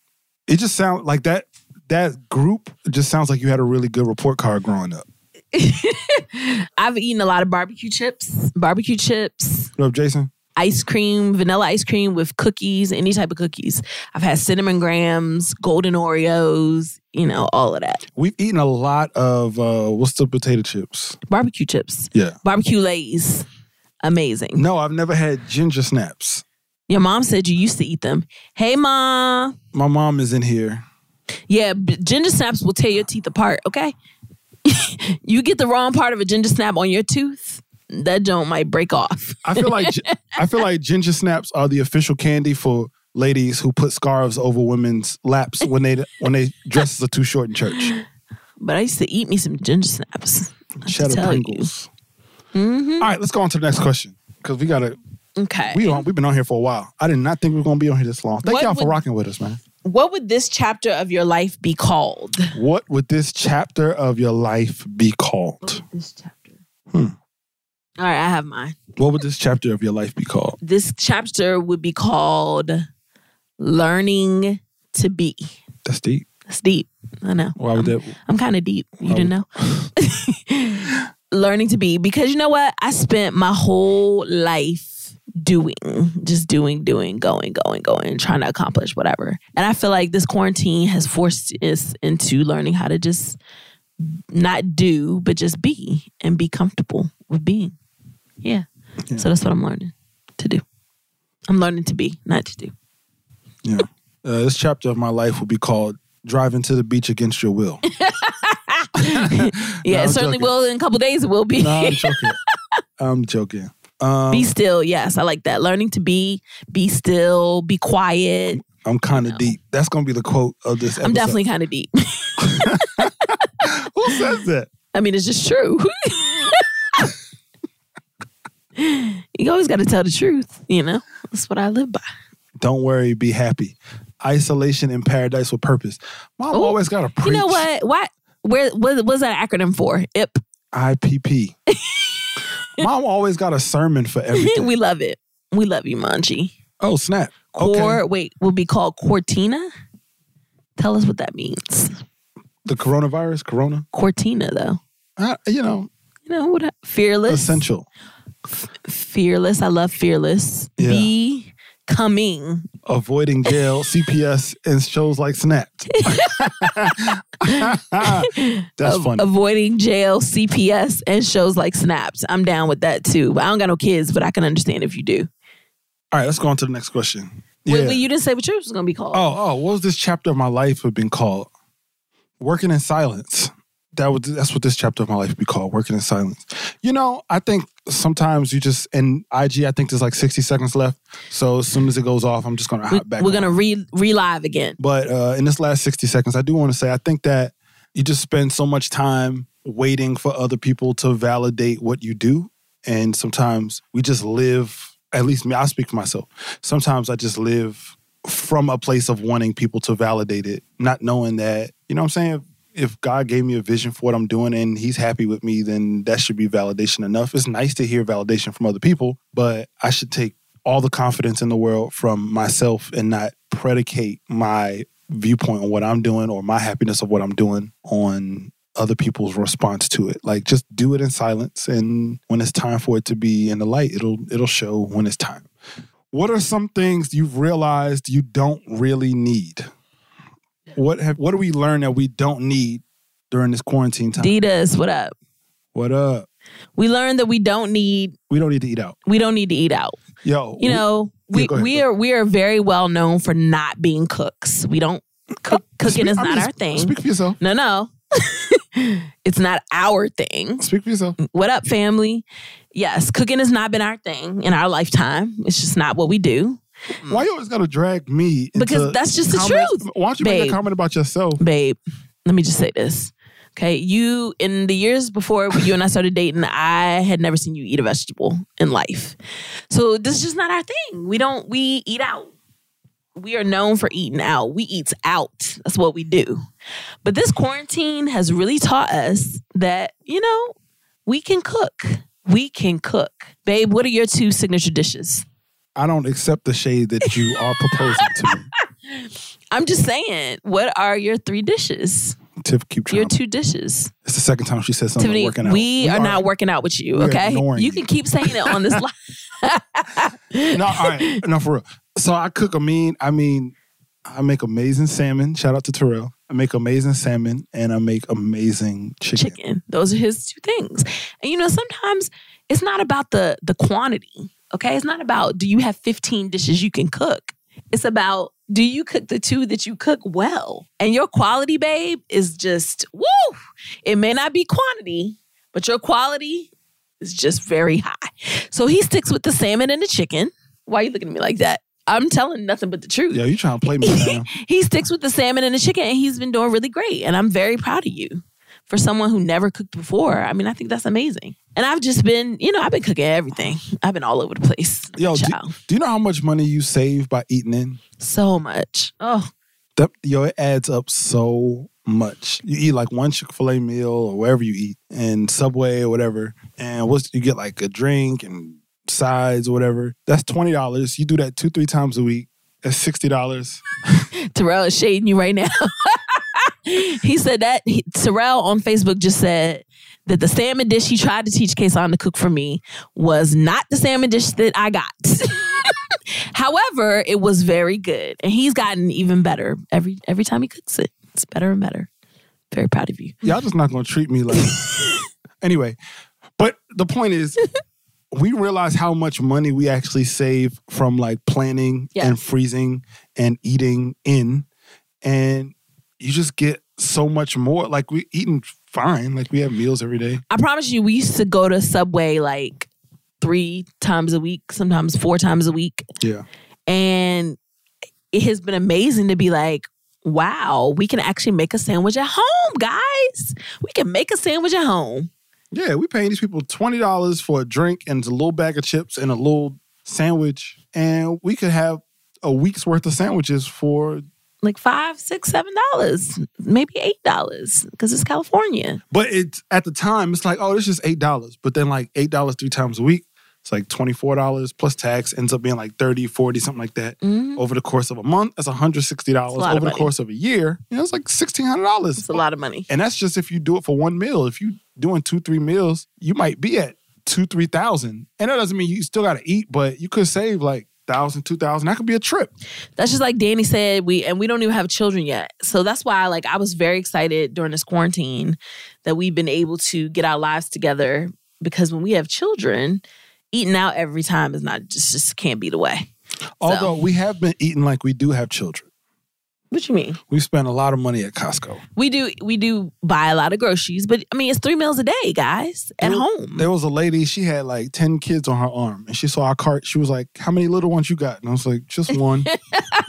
It just sounds like that. That group just sounds like you had a really good report card growing up.
I've eaten a lot of barbecue chips, barbecue chips,
What up, Jason?
Ice cream, vanilla ice cream with cookies, any type of cookies. I've had cinnamon grams, golden Oreos, you know, all of that.
We've eaten a lot of uh what's the potato chips?
Barbecue chips,
Yeah.
barbecue lays. Amazing.
No, I've never had ginger snaps.
Your mom said you used to eat them. Hey, mom.
My mom is in here.
Yeah, ginger snaps will tear your teeth apart, okay? you get the wrong part of a ginger snap on your tooth, that joint might break off.
I feel like I feel like ginger snaps are the official candy for ladies who put scarves over women's laps when they when they dresses are too short in church.
But I used to eat me some ginger snaps. I have to
Cheddar
tell you.
Pringles.
Mhm.
All right, let's go on to the next question because we gotta
Okay.
we on, we've been on here for a while. I did not think we were gonna be on here this long. Thank
What
y'all for rocking with us, man.
what would this chapter of your life be called?
What would this chapter of your life be called?
This chapter.
Hmm.
All right, I have mine.
What would this chapter of your life be called?
This chapter would be called Learning to Be.
That's deep.
That's deep. I know.
Why would that?
I'm kind of deep. You didn't know? Learning to be. Because you know what? I spent my whole life doing, just doing, doing, going, going, going, trying to accomplish whatever. And I feel like this quarantine has forced us into learning how to just not do, but just be and be comfortable with being. Yeah.
Yeah.
So that's what I'm learning to do. I'm learning to be, not to do.
Yeah. Uh, this chapter of my life will be called "Driving to the Beach Against Your Will."
Yeah,
No,
it certainly
joking.
will. In a couple days, it will be.
no, I'm joking. I'm joking. Um,
Be still. Yes, I like that. Learning to be, be still, be quiet.
I'm kind of deep. That's gonna be the quote of this. Episode.
I'm definitely kind of deep.
Who says that?
I mean, it's just true. You always got to tell the truth, you know? That's what I live by.
Don't worry, be happy. Isolation in paradise with purpose. Mom
Ooh.
always got to preach.
You know what? What? Where? What was that acronym for? IP.
IPP. Mom always got a sermon for everything.
we love it. We love you, Manji.
oh snap! Okay,
Core. Wait, will be called Cortina. Tell us what that means.
the coronavirus, Corona.
Cortina, though.
Uh, you know,
You know what? Fearless.
essential.
Fearless. I love fearless.
Yeah.
Be coming.
Avoiding jail, CPS, and shows like Snapped. That's
Av-
funny.
Avoiding jail, CPS, and shows like Snaps. I'm down with that too. But I don't got no kids, but I can understand if you do.
All right, let's go on to the next question.
Wait,
Yeah.
wait, you didn't say what yours was gonna be called.
Oh, oh, what was this chapter of my life have been called? Working in silence. That would that's what this chapter of my life would be called, working in silence. You know, I think sometimes you just in IG, I think there's like 60 seconds left. So as soon as it goes off, I'm just gonna hop back.
we're
on.
gonna re relive again.
But uh, in this last 60 seconds, I do want to say I think that you just spend so much time waiting for other people to validate what you do. And sometimes we just live, at least me, I speak for myself. Sometimes I just live from a place of wanting people to validate it, not knowing that, you know what I'm saying? If God gave me a vision for what I'm doing and he's happy with me, then that should be validation enough. It's nice to hear validation from other people, but I should take all the confidence in the world from myself and not predicate my viewpoint on what I'm doing or my happiness of what I'm doing on other people's response to it. Like just do it in silence and when it's time for it to be in the light, it'll it'll show when it's time. What are some things you've realized you don't really need? What have what do we learn that we don't need during this quarantine time?
Ditas, what up?
what up?
We learned that we don't need
We don't need to eat out.
we don't need to eat out.
Yo,
You know, we
ahead,
we are we are very well known for not being cooks. We don't cook. Oh, cooking
Speak-
is
I
not
mean,
our thing.
Speak for yourself.
No, no. it's not our thing.
Speak for yourself.
What up, family? Yes, cooking has not been our thing in our lifetime. It's just not what we do. Mm.
Why you always got to drag me? Into
Because that's just the
comments?
truth,
Why don't you make a comment about yourself?
Babe, let me just say this. Okay, you in the years before you and I started dating, I had never seen you eat a vegetable in life. So this is just not our thing. We don't we eat out. We are known for eating out. We eat out. That's what we do. But this quarantine has really taught us that, you know, we can cook. We can cook. Babe, what are your two signature dishes?
I don't accept the shade that you are proposing to me.
I'm just saying, what are your three dishes?
Tiff, keep trying.
Your two dishes.
It's the second time she said something
Tiffany,
working out.
we, are, not working out with you,
we are
okay? you. can keep saying it on this line.
No, all right. No, for real. So I cook a mean, I mean, I make amazing salmon. Shout out to Terrell. I make amazing salmon and I make amazing chicken.
chicken. Those are his two things. And you know, sometimes it's not about the the quantity. Okay, it's not about do you have 15 dishes you can cook. It's about do you cook the two that you cook well? And your quality, babe, is just woo. It may not be quantity, but your quality is just very high. So he sticks with the salmon and the chicken. Why are you looking at me like that? I'm telling nothing but the truth.
Yo, you trying to play me
he sticks with the salmon and the chicken, and he's been doing really great. And I'm very proud of you for someone who never cooked before. I mean, I think that's amazing. And I've just been, you know, I've been cooking everything. I've been all over the place.
Yo, do, do you know how much money you save by eating in?
so much. Oh,
That, yo, it adds up so much. You eat like one Chick fil A meal or wherever you eat, and Subway or whatever, and what's you get like a drink and sides or whatever. That's twenty dollars. You do that two, three times a week. That's sixty dollars.
Terrell is shading you right now. he said that he, Terrell on Facebook just said that the salmon dish he tried to teach Kason to cook for me was not the salmon dish that I got. However, it was very good, and he's gotten even better every every time he cooks it. It's better and better. Very proud of you.
Y'all just not gonna treat me like. anyway, but the point is, we realize how much money we actually save from like planning
Yeah.
and freezing and eating in, and you just get so much more. Like we eating fine. Like we have meals every day.
I promise you, we used to go to Subway like three times a week, sometimes four times a week.
Yeah.
And it has been amazing to be like, wow, we can actually make a sandwich at home, guys. We can make a sandwich at home.
Yeah, we paying these people twenty dollars for a drink and a little bag of chips and a little sandwich, and we could have a week's worth of sandwiches for.
Like five, six, seven dollars, maybe eight dollars, because it's California.
But it's at the time it's like, oh, this is eight dollars. But then like eight dollars three times a week, it's like twenty four dollars plus tax ends up being like 30, 40, something like that.
Mhm.
Over the course of a month, that's one hundred sixty dollars.
It's a lot of
Over the course of a year, you know, it's like sixteen hundred dollars.
It's a lot of money.
And that's just if you do it for one meal. If you doing two, three meals, you might be at two, three thousand. And that doesn't mean you still gotta eat, but you could save like thousand, two thousand. That could be a trip.
That's just like Danny said, we and we don't even have children yet. So that's why like I was very excited during this quarantine that we've been able to get our lives together because when we have children, eating out every time is not just just can't be the way.
Although we have been eating like we do have children.
What you mean?
We spend a lot of money at Costco.
We do we do buy a lot of groceries, but I mean it's three meals a day, guys, at
There-
home.
There was a lady, she had like 10 kids on her arm, and she saw our cart. She was like, How many little ones you got? And I was like, Just one.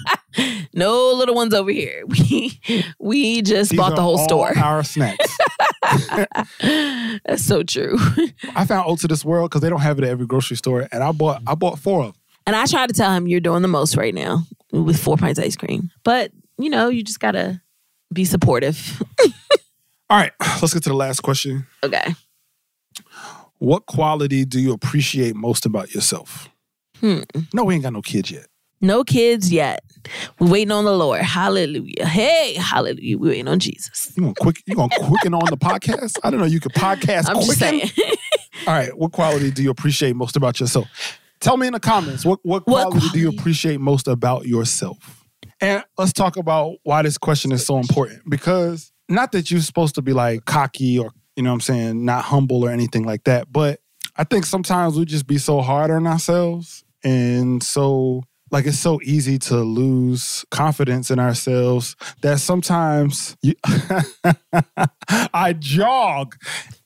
no little ones over here. We we just
These
bought the whole store.
Our snacks.
That's so true.
I found Oats of this world because they don't have it at every grocery store, and I bought I bought four of them.
And I try to tell him you're doing the most right now with four pints of ice cream. But, you know, you just gotta be supportive.
All right, let's get to the last question.
okay.
What quality do you appreciate most about yourself?
Hmm.
No, we ain't got no kids yet.
No kids yet. We're waiting on the Lord. Hallelujah. Hey, hallelujah. We're waiting on Jesus.
You gonna quick? You gonna quicken on the podcast? I don't know you could podcast.
I'm just saying.
All right, what quality do you appreciate most about yourself? Tell me in the comments what what
What
quality, do you appreciate most about yourself? And let's talk about why this question is so important because not that you're supposed to be like cocky or you know what I'm saying, not humble or anything like that, but I think sometimes we just be so hard on ourselves and so like it's so easy to lose confidence in ourselves that sometimes you, I jog.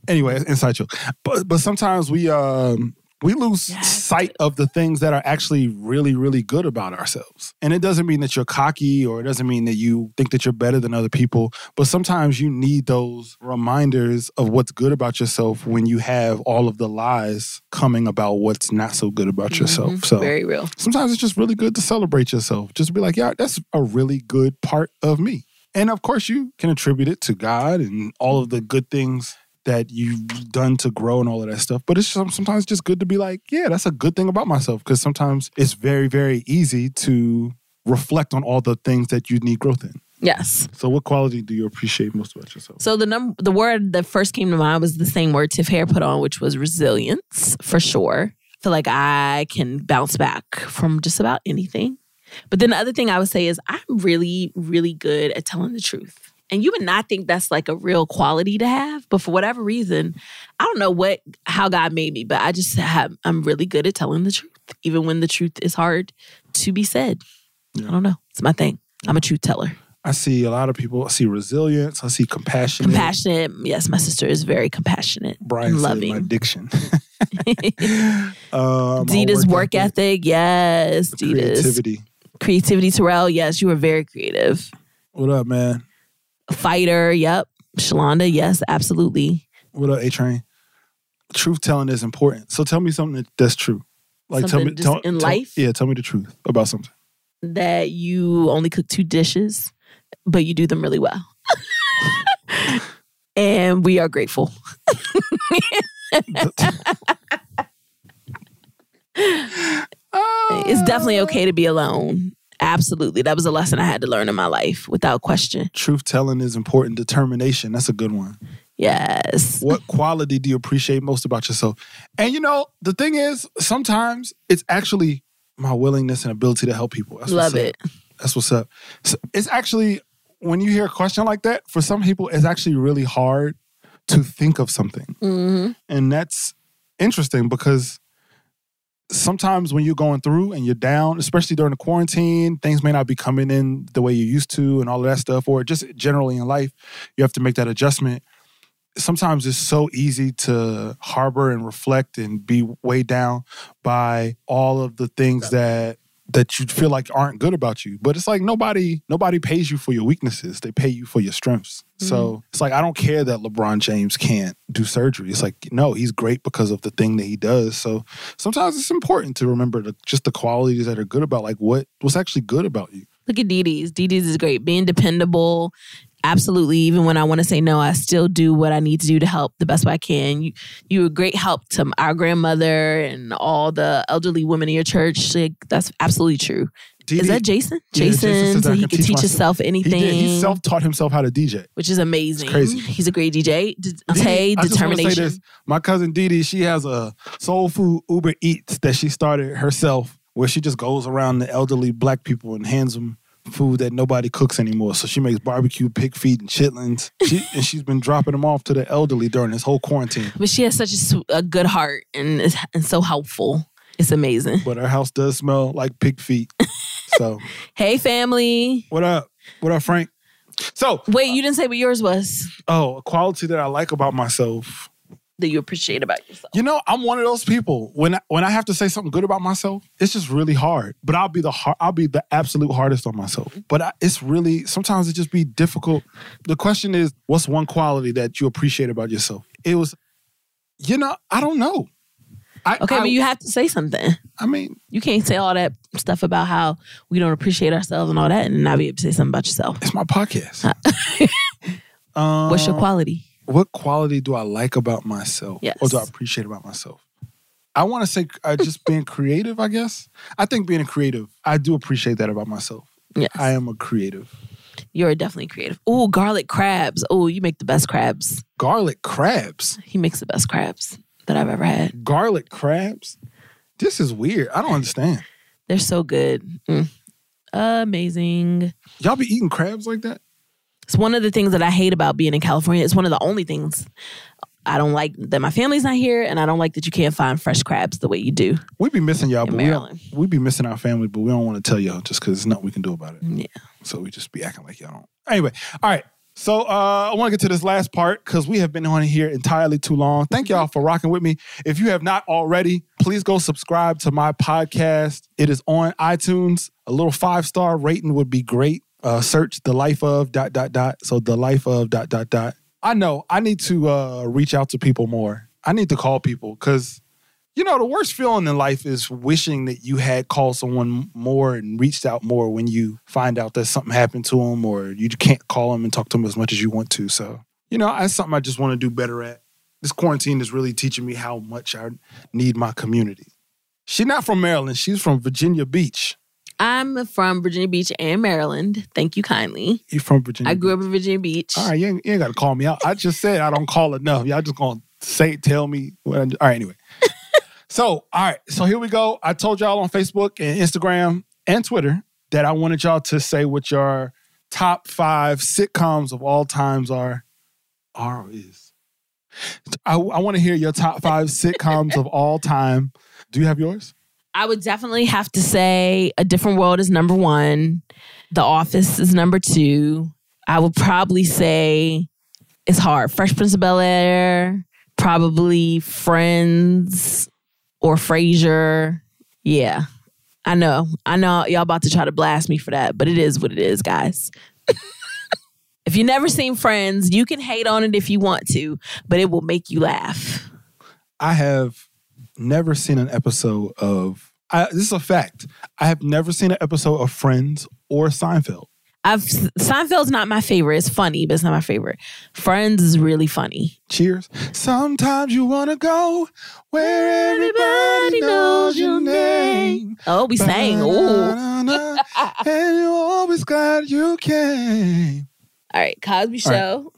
Anyway, inside joke. But but sometimes we um we lose
Yes.
sight of the things that are actually really really good about ourselves. And it doesn't mean that you're cocky or it doesn't mean that you think that you're better than other people, but sometimes you need those reminders of what's good about yourself when you have all of the lies coming about what's not so good about yourself.
Mhm.
So
Very real.
sometimes it's just really good to celebrate yourself. Just be like, yeah, that's a really good part of me. And of course, you can attribute it to God and all of the good things that you've done to grow and all of that stuff. But it's some- sometimes just good to be like, yeah, that's a good thing about myself. Because sometimes it's very, very easy to reflect on all the things that you need growth in.
Yes.
So, what quality do you appreciate most about yourself?
So the number, the word that first came to mind was the same word Tiff Hare put on, which was resilience for sure. I feel like I can bounce back from just about anything. But then the other thing I would say is I'm really, really good at telling the truth. And you would not think that's like a real quality to have, but for whatever reason, I don't know what how God made me, but I just have I'm really good at telling the truth, even when the truth is hard to be said.
Yeah.
I don't know. It's my thing. I'm a truth teller.
I see a lot of people. I see resilience. I see compassion.
Compassionate. Yes, my sister is very compassionate.
Brian
loving.
my diction. um,
Dita's work ethic, yes. Dita's
creativity.
creativity. Terrell, yes, you were very creative.
What up, man?
Fighter, yep. Shalonda, yes, absolutely.
What up, A Train? Truth telling is important. So tell me something that's true. Like tell me tell,
in
tell-
life?
Yeah, tell me the truth about something.
That you only cook two dishes, but you do them really well. and we are grateful. It's definitely okay to be alone. Absolutely. That was a lesson I had to learn in my life without question.
Truth telling is important. Determination. That's a good one.
Yes.
What quality do you appreciate most about yourself? And you know, the thing is, sometimes it's actually my willingness and ability to help people. That's
Love
up.
it.
That's what's up. So it's actually when you hear a question like that, for some people, it's actually really hard to think of something.
hmm
And that's interesting because sometimes when you're going through and you're down, especially during the quarantine, things may not be coming in the way you used to and all of that stuff, or just generally in life, you have to make that adjustment. Sometimes it's so easy to harbor and reflect and be weighed down by all of the things that that you feel like aren't good about you. But it's like nobody nobody pays you for your weaknesses. They pay you for your strengths. So mm-hmm. it's like I don't care that LeBron James can't do surgery. It's like no, he's great because of the thing that he does. So sometimes it's important to remember the, just the qualities that are good about like what what's actually good about you.
Look at Dee Dee's. Dee Dee's is great. Being dependable. Absolutely. Even when I want to say no, I still do what I need to do to help the best way I can. You you were a great help to our grandmother and all the elderly women in your church. Like, that's absolutely true. Is that Jason?
Yeah, Jason
Jason, so he
can teach
teach himself anything.
He self taught himself how to DJ.
which is amazing.
crazy.
He's a great DJ. D-
Dee
okay,
Dee, I just say
determination.
this. My cousin Dee Dee, she has a soul food Uber Eats that she started herself, where she just goes around the elderly black people and hands them food that nobody cooks anymore. So she makes barbecue, pig feet, and chitlins. She, and she's been dropping them off to the elderly during this whole quarantine.
But she has such a, a good heart and is and so helpful. It's amazing.
But her house does smell like pig feet. So
Hey, family.
what up? What up, Frank? So,
Wait, you didn't say what yours was
oh, a quality that I like about myself.
That you appreciate about yourself.
You know, I'm one of those people. When I, when I have to say something good about myself, it's just really hard. But I'll be the hard, I'll be the absolute hardest on myself. But I, it's really sometimes it just be difficult. The question is, what's one quality that you appreciate about yourself? It was, you know, I don't know. I,
Okay,
I,
but you have to say something.
I mean,
You can't say all that stuff about how we don't appreciate ourselves and all that and not be able to say something about yourself.
it's my podcast. um,
What's your quality?
What quality do I like about myself?
Yes.
Or do I appreciate about myself? I want to say uh, just being creative, I guess. I think being a creative, I do appreciate that about myself.
Yes.
I am a creative.
You're definitely creative. Oh, garlic crabs. Oh, you make the best crabs.
Garlic crabs.
He makes the best crabs that I've ever had.
Garlic crabs? This is weird. I don't understand.
They're so good. Mm. Amazing.
Y'all be eating crabs like that?
It's one of the things that I hate about being in California. It's one of the only things I don't like that my family's not here, and I don't like that you can't find fresh crabs the way you do.
We be missing y'all, but we
Maryland.
don't, we be missing our family, but we don't want to tell y'all just because there's nothing we can do about it.
Yeah.
So we just be acting like y'all don't. Anyway, all right. So uh, I want to get to this last part because we have been on here entirely too long. Thank y'all for rocking with me. If you have not already, please go subscribe to my podcast. It is on iTunes. A little five star rating would be great. Uh, search the life of dot dot dot. So the life of dot dot dot. I know I need to uh, reach out to people more. I need to call people because you know, the worst feeling in life is wishing that you had called someone more and reached out more when you find out that something happened to them or you can't call them and talk to them as much as you want to. So, you know, that's something I just want to do better at. This quarantine is really teaching me how much I need my community. She's not from Maryland, she's from Virginia Beach.
I'm from Virginia Beach and Maryland. Thank you kindly.
You from Virginia
I grew up in Virginia Beach.
All right, you ain't, you ain't got to call me out. I just said I don't call enough. Y'all just going to say, tell me. What. All right, anyway. so, all right. So here we go. I told y'all on Facebook and Instagram and Twitter that I wanted y'all to say what your top five sitcoms of all times are. Are is. I, I want to hear your top five sitcoms of all time. Do you have yours?
I would definitely have to say A Different World is number one. The Office is number two. I would probably say it's hard. Fresh Prince of Bel Air, probably Friends or Frasier. Yeah. I know. I know y'all about to try to blast me for that, but it is what it is, guys. if you've never seen Friends, you can hate on it if you want to, but it will make you laugh.
I have never seen an episode of. I, this is a fact. I have never seen an episode of Friends or Seinfeld.
I've Seinfeld's not my favorite. It's funny, but it's not my favorite. Friends is really funny.
Cheers. Sometimes you want to go where everybody knows your name.
Oh, we sang.
Oh, and you're always glad you came.
All right, Cosby
All right.
Show.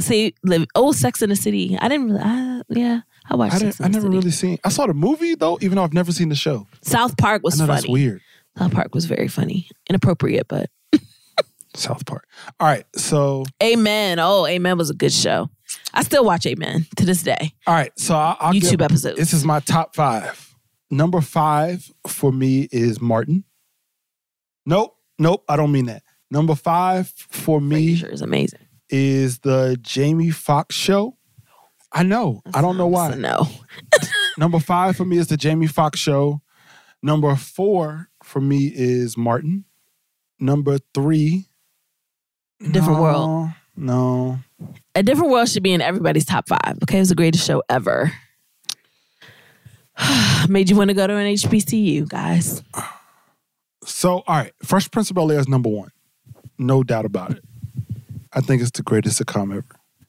See, live. Oh, Sex in the City. I didn't really. I, yeah, I watched
I, didn't, I never
City.
really seen. I saw the movie though, even though I've never seen the show.
South Park was
I know
funny.
that's weird.
South Park was very funny. Inappropriate, but
South Park. All right, so
Amen. Oh, Amen was a good show. I still watch Amen to this day.
all right, so I, I'll
YouTube
give,
episodes.
This is my top five. Number five for me is Martin. Nope, nope, I don't mean that. Number five for me
Frasier is amazing.
is the Jamie Foxx show. I know. I don't know why.
no.
Number five for me is the Jamie Foxx show. Number four for me is Martin. Number three,
Different
no,
World.
No.
A Different World should be in everybody's top five. Okay, it was the greatest show ever. Made you want to go to an HBCU, guys.
So, all right, Fresh Prince of Bel Air is number one. No doubt about it. I think it's the greatest sitcom ever.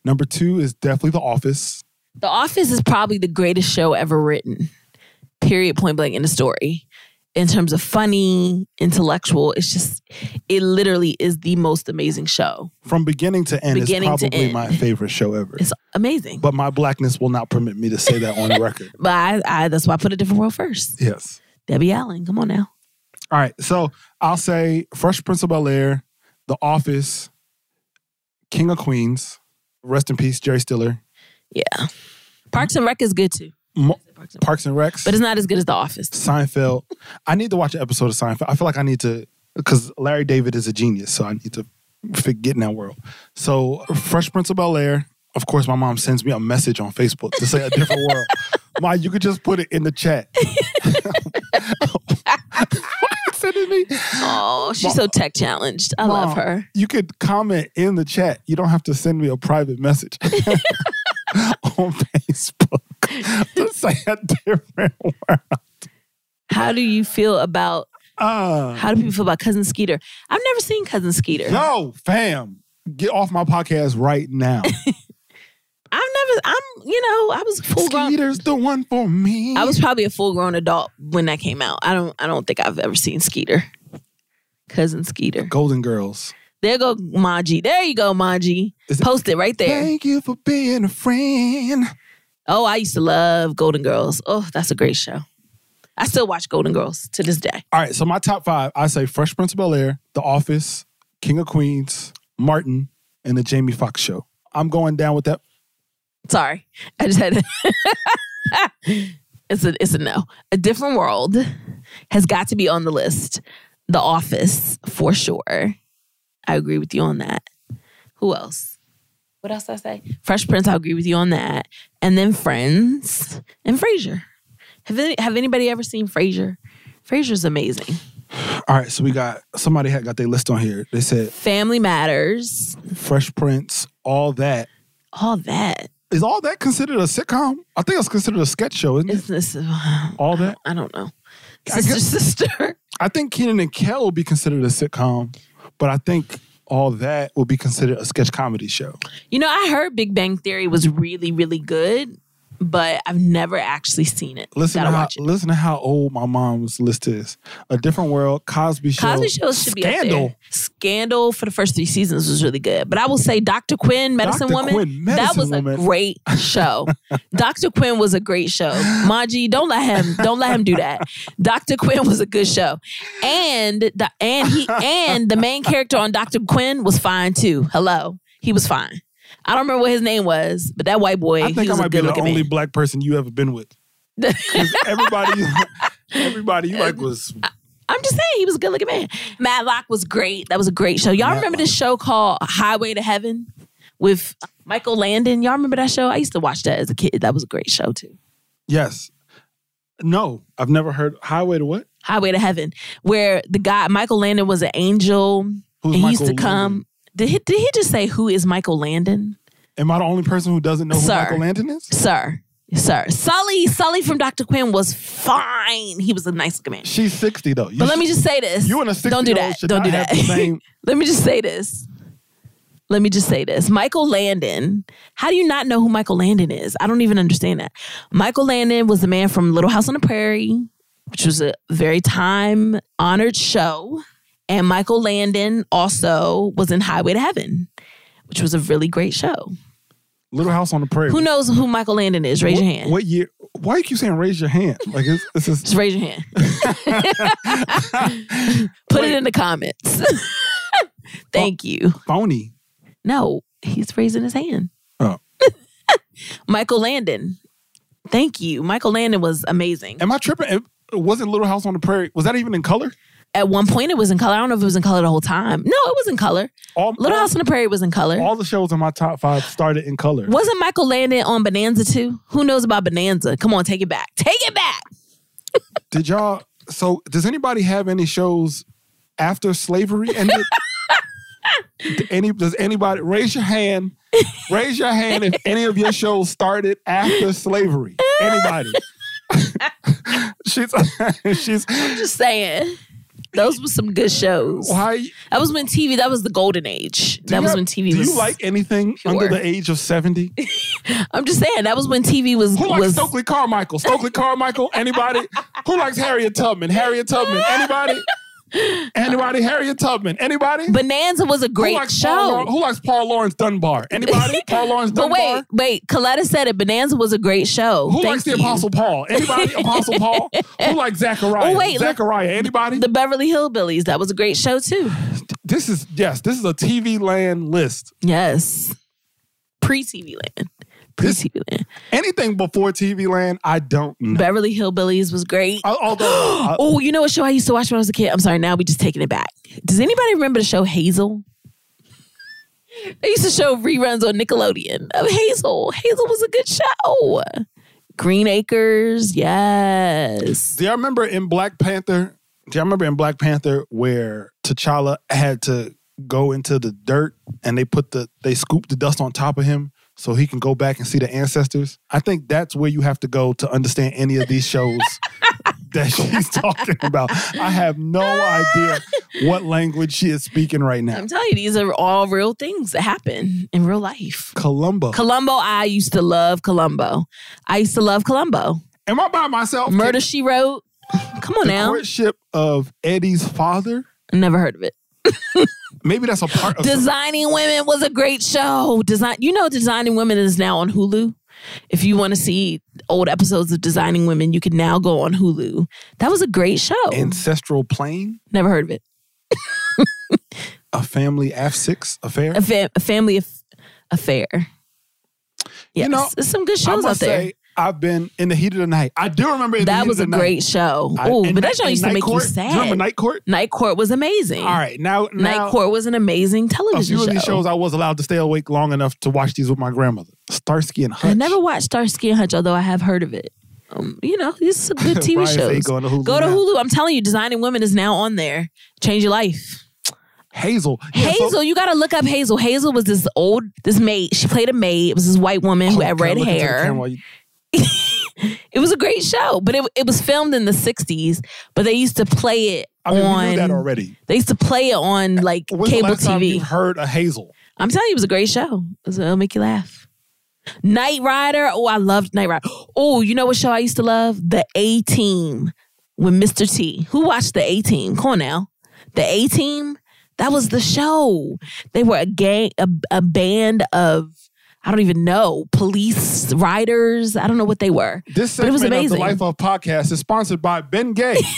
Number two is definitely The Office.
The Office is probably the greatest show ever written. Period. Point blank in the story. In terms of funny, intellectual, it's just it literally is the most amazing show.
From beginning to end,
Beginning
it's probably
end.
my favorite show ever.
It's amazing.
But my blackness will not permit me to say that on the record.
But I, I that's why I put a different world first.
Yes.
Debbie Allen, come on now.
All right. So I'll say Fresh Prince of Bel Air, The Office, King of Queens, rest in peace, Jerry Stiller,
Yeah. Parks and Rec is good too.
Mo-
Parks and Rec.
Parks and Recs,
But it's not as good as The Office.
Seinfeld. I need to watch an episode of Seinfeld. I feel like I need to, because Larry David is a genius, so I need to get in that world. So Fresh Prince of Bel Air. Of course, my mom sends me a message on Facebook to say a different world. Ma, you could just put it in the chat. Sending me?
Oh, she's so tech challenged. I love her.
You could comment in the chat. You don't have to send me a private message on Facebook to say a different word.
How do you feel about
Uh,
how do people feel about Cousin Skeeter? I've never seen Cousin Skeeter.
no, fam, get off my podcast right now.
I've never. I'm. You know, I was full grown.
Skeeter's the one for me.
I was probably a full grown adult when that came out. I don't. I don't think I've ever seen Skeeter. Cousin Skeeter.
Golden Girls.
There go Maji. There you go,
Maji.
Post it right there.
Thank you for being a friend.
Oh, I used to love Golden Girls. Oh, that's a great show. I still watch Golden Girls to this day.
All right, so my top five, I say Fresh Prince of Bel Air, The Office, King of Queens, Martin, and the Jamie Foxx Show. I'm going down with that.
Sorry, I just had. it's a it's a no. A different world has got to be on the list. The Office for sure. I agree with you on that. Who else? What else did I say? Fresh Prince. I agree with you on that. And then Friends and Frasier. Have any, have anybody ever seen Frasier? Frasier's amazing.
All right, so we got somebody had got their list on here. They said
Family Matters.
Fresh Prince, all that.
All that.
Is all that considered a sitcom? I think it's considered a sketch show, isn't it?
Is this
All that.
I don't know.
I
Sister,
guess-
sister.
I think Kenan and Kel will be considered a sitcom, but I think all that will be considered a sketch comedy show.
You know, I heard Big Bang Theory was really, really good, but I've never actually seen it.
Listen
Gotta
to how
it.
listen to how old my mom's list is. A Different World, Cosby Show,
Cosby Show should be up
Scandal.
there. Scandal for the first three seasons was really good, but I will say Dr. Quinn, Medicine
Dr.
Woman,
Quinn,
that was
Woman.
a great show. Dr. Quinn was a great show. Maji, don't let him, don't let him do that. Dr. Quinn was a good show, and the, and he and the main character on Dr. Quinn was fine too. Hello, he was fine. I don't remember what his name was, but that white boy,
I think I might be the only
man.
black person you ever been with. everybody, everybody you like was
I'm just saying he was a good looking man. Matlock was great. That was a great show. Y'all remember this show called Highway to Heaven with Michael Landon? Y'all remember that show? I used to watch that as a kid. That was a great show too.
yes. No, I've never heard Highway to what?
Highway to Heaven, where the guy Michael Landon was an angel,
Who's
and he used to
Michael
come.
Landon?
Did he, did he just say who is Michael Landon,
Am I the only person who doesn't know who
Sir.
Michael Landon is?
sir? Sir, Sully, Sully from Dr. Quinn was fine. He was a nice looking man.
She's sixty though. You
But let me just say this.
you and a
Don't do that. Don't do that.
same.
Let me just say this. Let me just say this. Michael Landon. How do you not know who Michael Landon is? I don't even understand that. Michael Landon was the man from Little House on the Prairie, which was a very time honored show. And Michael Landon also was in Highway to Heaven, which was a really great show.
Little House on the Prairie.
Who knows who Michael Landon is? Raise
what,
your hand.
What year? Why are you keep saying raise your hand? Like it's, it's just,
Just raise your hand. Put it in the comments. Thank you.
phony.
No, he's raising his hand.
Oh.
Michael Landon. Thank you. Michael Landon was amazing.
Am I tripping? It wasn't Little House on the Prairie. Was that even in color?
At one point, it was in color. I don't know if it was in color the whole time. No, it was in color.
All,
Little House on the Prairie was in color.
all the shows in my top five started in color.
Wasn't Michael Landon on Bonanza too? Who knows about Bonanza? Come on, take it back. Take it back.
Did y'all? So does anybody have any shows after slavery ended? Any does anybody raise your hand? Raise your hand if any of your shows started after slavery. Anybody? she's she's I'm
Just saying. Those were some good shows.
why
That was when TV, that was the golden age. That was
have-
when TV
Do
was.
you like anything
Sure.
under the age of 70?
I'm just saying, that was when TV was.
Who likes
was
Stokely Carmichael? Stokely Carmichael? Anybody? Who likes Harriet Tubman? Harriet Tubman? Anybody? Anybody? Harriet Tubman? Anybody?
Bonanza was a
who
great
Paul,
show.
Law- who likes Paul Laurence Dunbar? Anybody? Paul Laurence
But
Dunbar?
wait, wait. Coletta said it. Bonanza was a great show.
Who
Thank
likes the. Apostle Paul? Anybody? Apostle Paul? Who likes Zachariah?
Oh, wait, look-
Zachariah? Anybody?
The Beverly Hillbillies. That was a great show too.
this is yes. This is a TV land list.
Yes. Pre TV Land.
This-
TV Land.
Anything before TV land, I don't know.
Beverly Hillbillies was great.
Al- Although
oh, you know what show I used to watch when I was a kid? I'm sorry, now we just taking it back. Does anybody remember the show Hazel? They used to show reruns on Nickelodeon of Hazel. Hazel was a good show. Green Acres, yes.
Do y'all remember in Black Panther? Do y'all remember in Black Panther where T'Challa had to go into the dirt and they put the they scooped the dust on top of him so he can go back and see the ancestors? I think that's where you have to go to understand any of these shows that she's talking about. I have no idea what language she is speaking right now.
I'm telling you, these are all real things that happen in real life.
Columbo.
Columbo, I used to love Columbo. I used to love Columbo.
Am I by myself?
Murder She Wrote. Come on
the
now.
courtship of Eddie's father.
Never heard of it.
Maybe that's a part of
Designing Women was a great show. Design, you know, Designing Women is now on Hulu. If you want to see old episodes of Designing Women, you can now go on Hulu. That was a great show.
ancestral plane,
Never heard of it.
a family F6 affair.
A, fa- a family aff- affair. Yes,
know,
there's some good shows out there.
say, I've been in the heat of the night. I do remember
that was
of
a great
night.
show. Oh, but that show used to make
Court,
you
Do you remember. Night Court?
Night Court was amazing.
All right, now,
Night Court was an amazing television.
a few of
show.
these shows I was allowed to stay awake long enough to watch these with my grandmother. Starsky and Hutch.
I never watched Starsky and Hutch, although I have heard of it. Um, you know, these are good TV shows.
go to Hulu
Go to
now.
Hulu. I'm telling you, Designing Women is now on there. Change your life.
Hazel. Yeah, so-
Hazel, you got to look up Hazel. Hazel was this old, this maid. She played a maid. It was this white woman who
Oh,
had red hair.
Camera while you-
It was a great show, but it, it was filmed in the 60s, but they used to play it
I mean,
on.
we knew that already.
They used to play it on like
When's the
cable
last time
TV.
you heard a Hazel?
I'm telling you, it was a great show. It was- It'll make you laugh. Knight Rider. Oh, I loved Knight Rider. Oh, you know what show I used to love? The A Team with Mr. T. Who watched the A Team? Cornell. The A Team. That was the show. They were a gang, a, a band of I don't even know police riders. I don't know what they were.
This
But it was
segment of the. Life of podcast is sponsored by Ben Gay.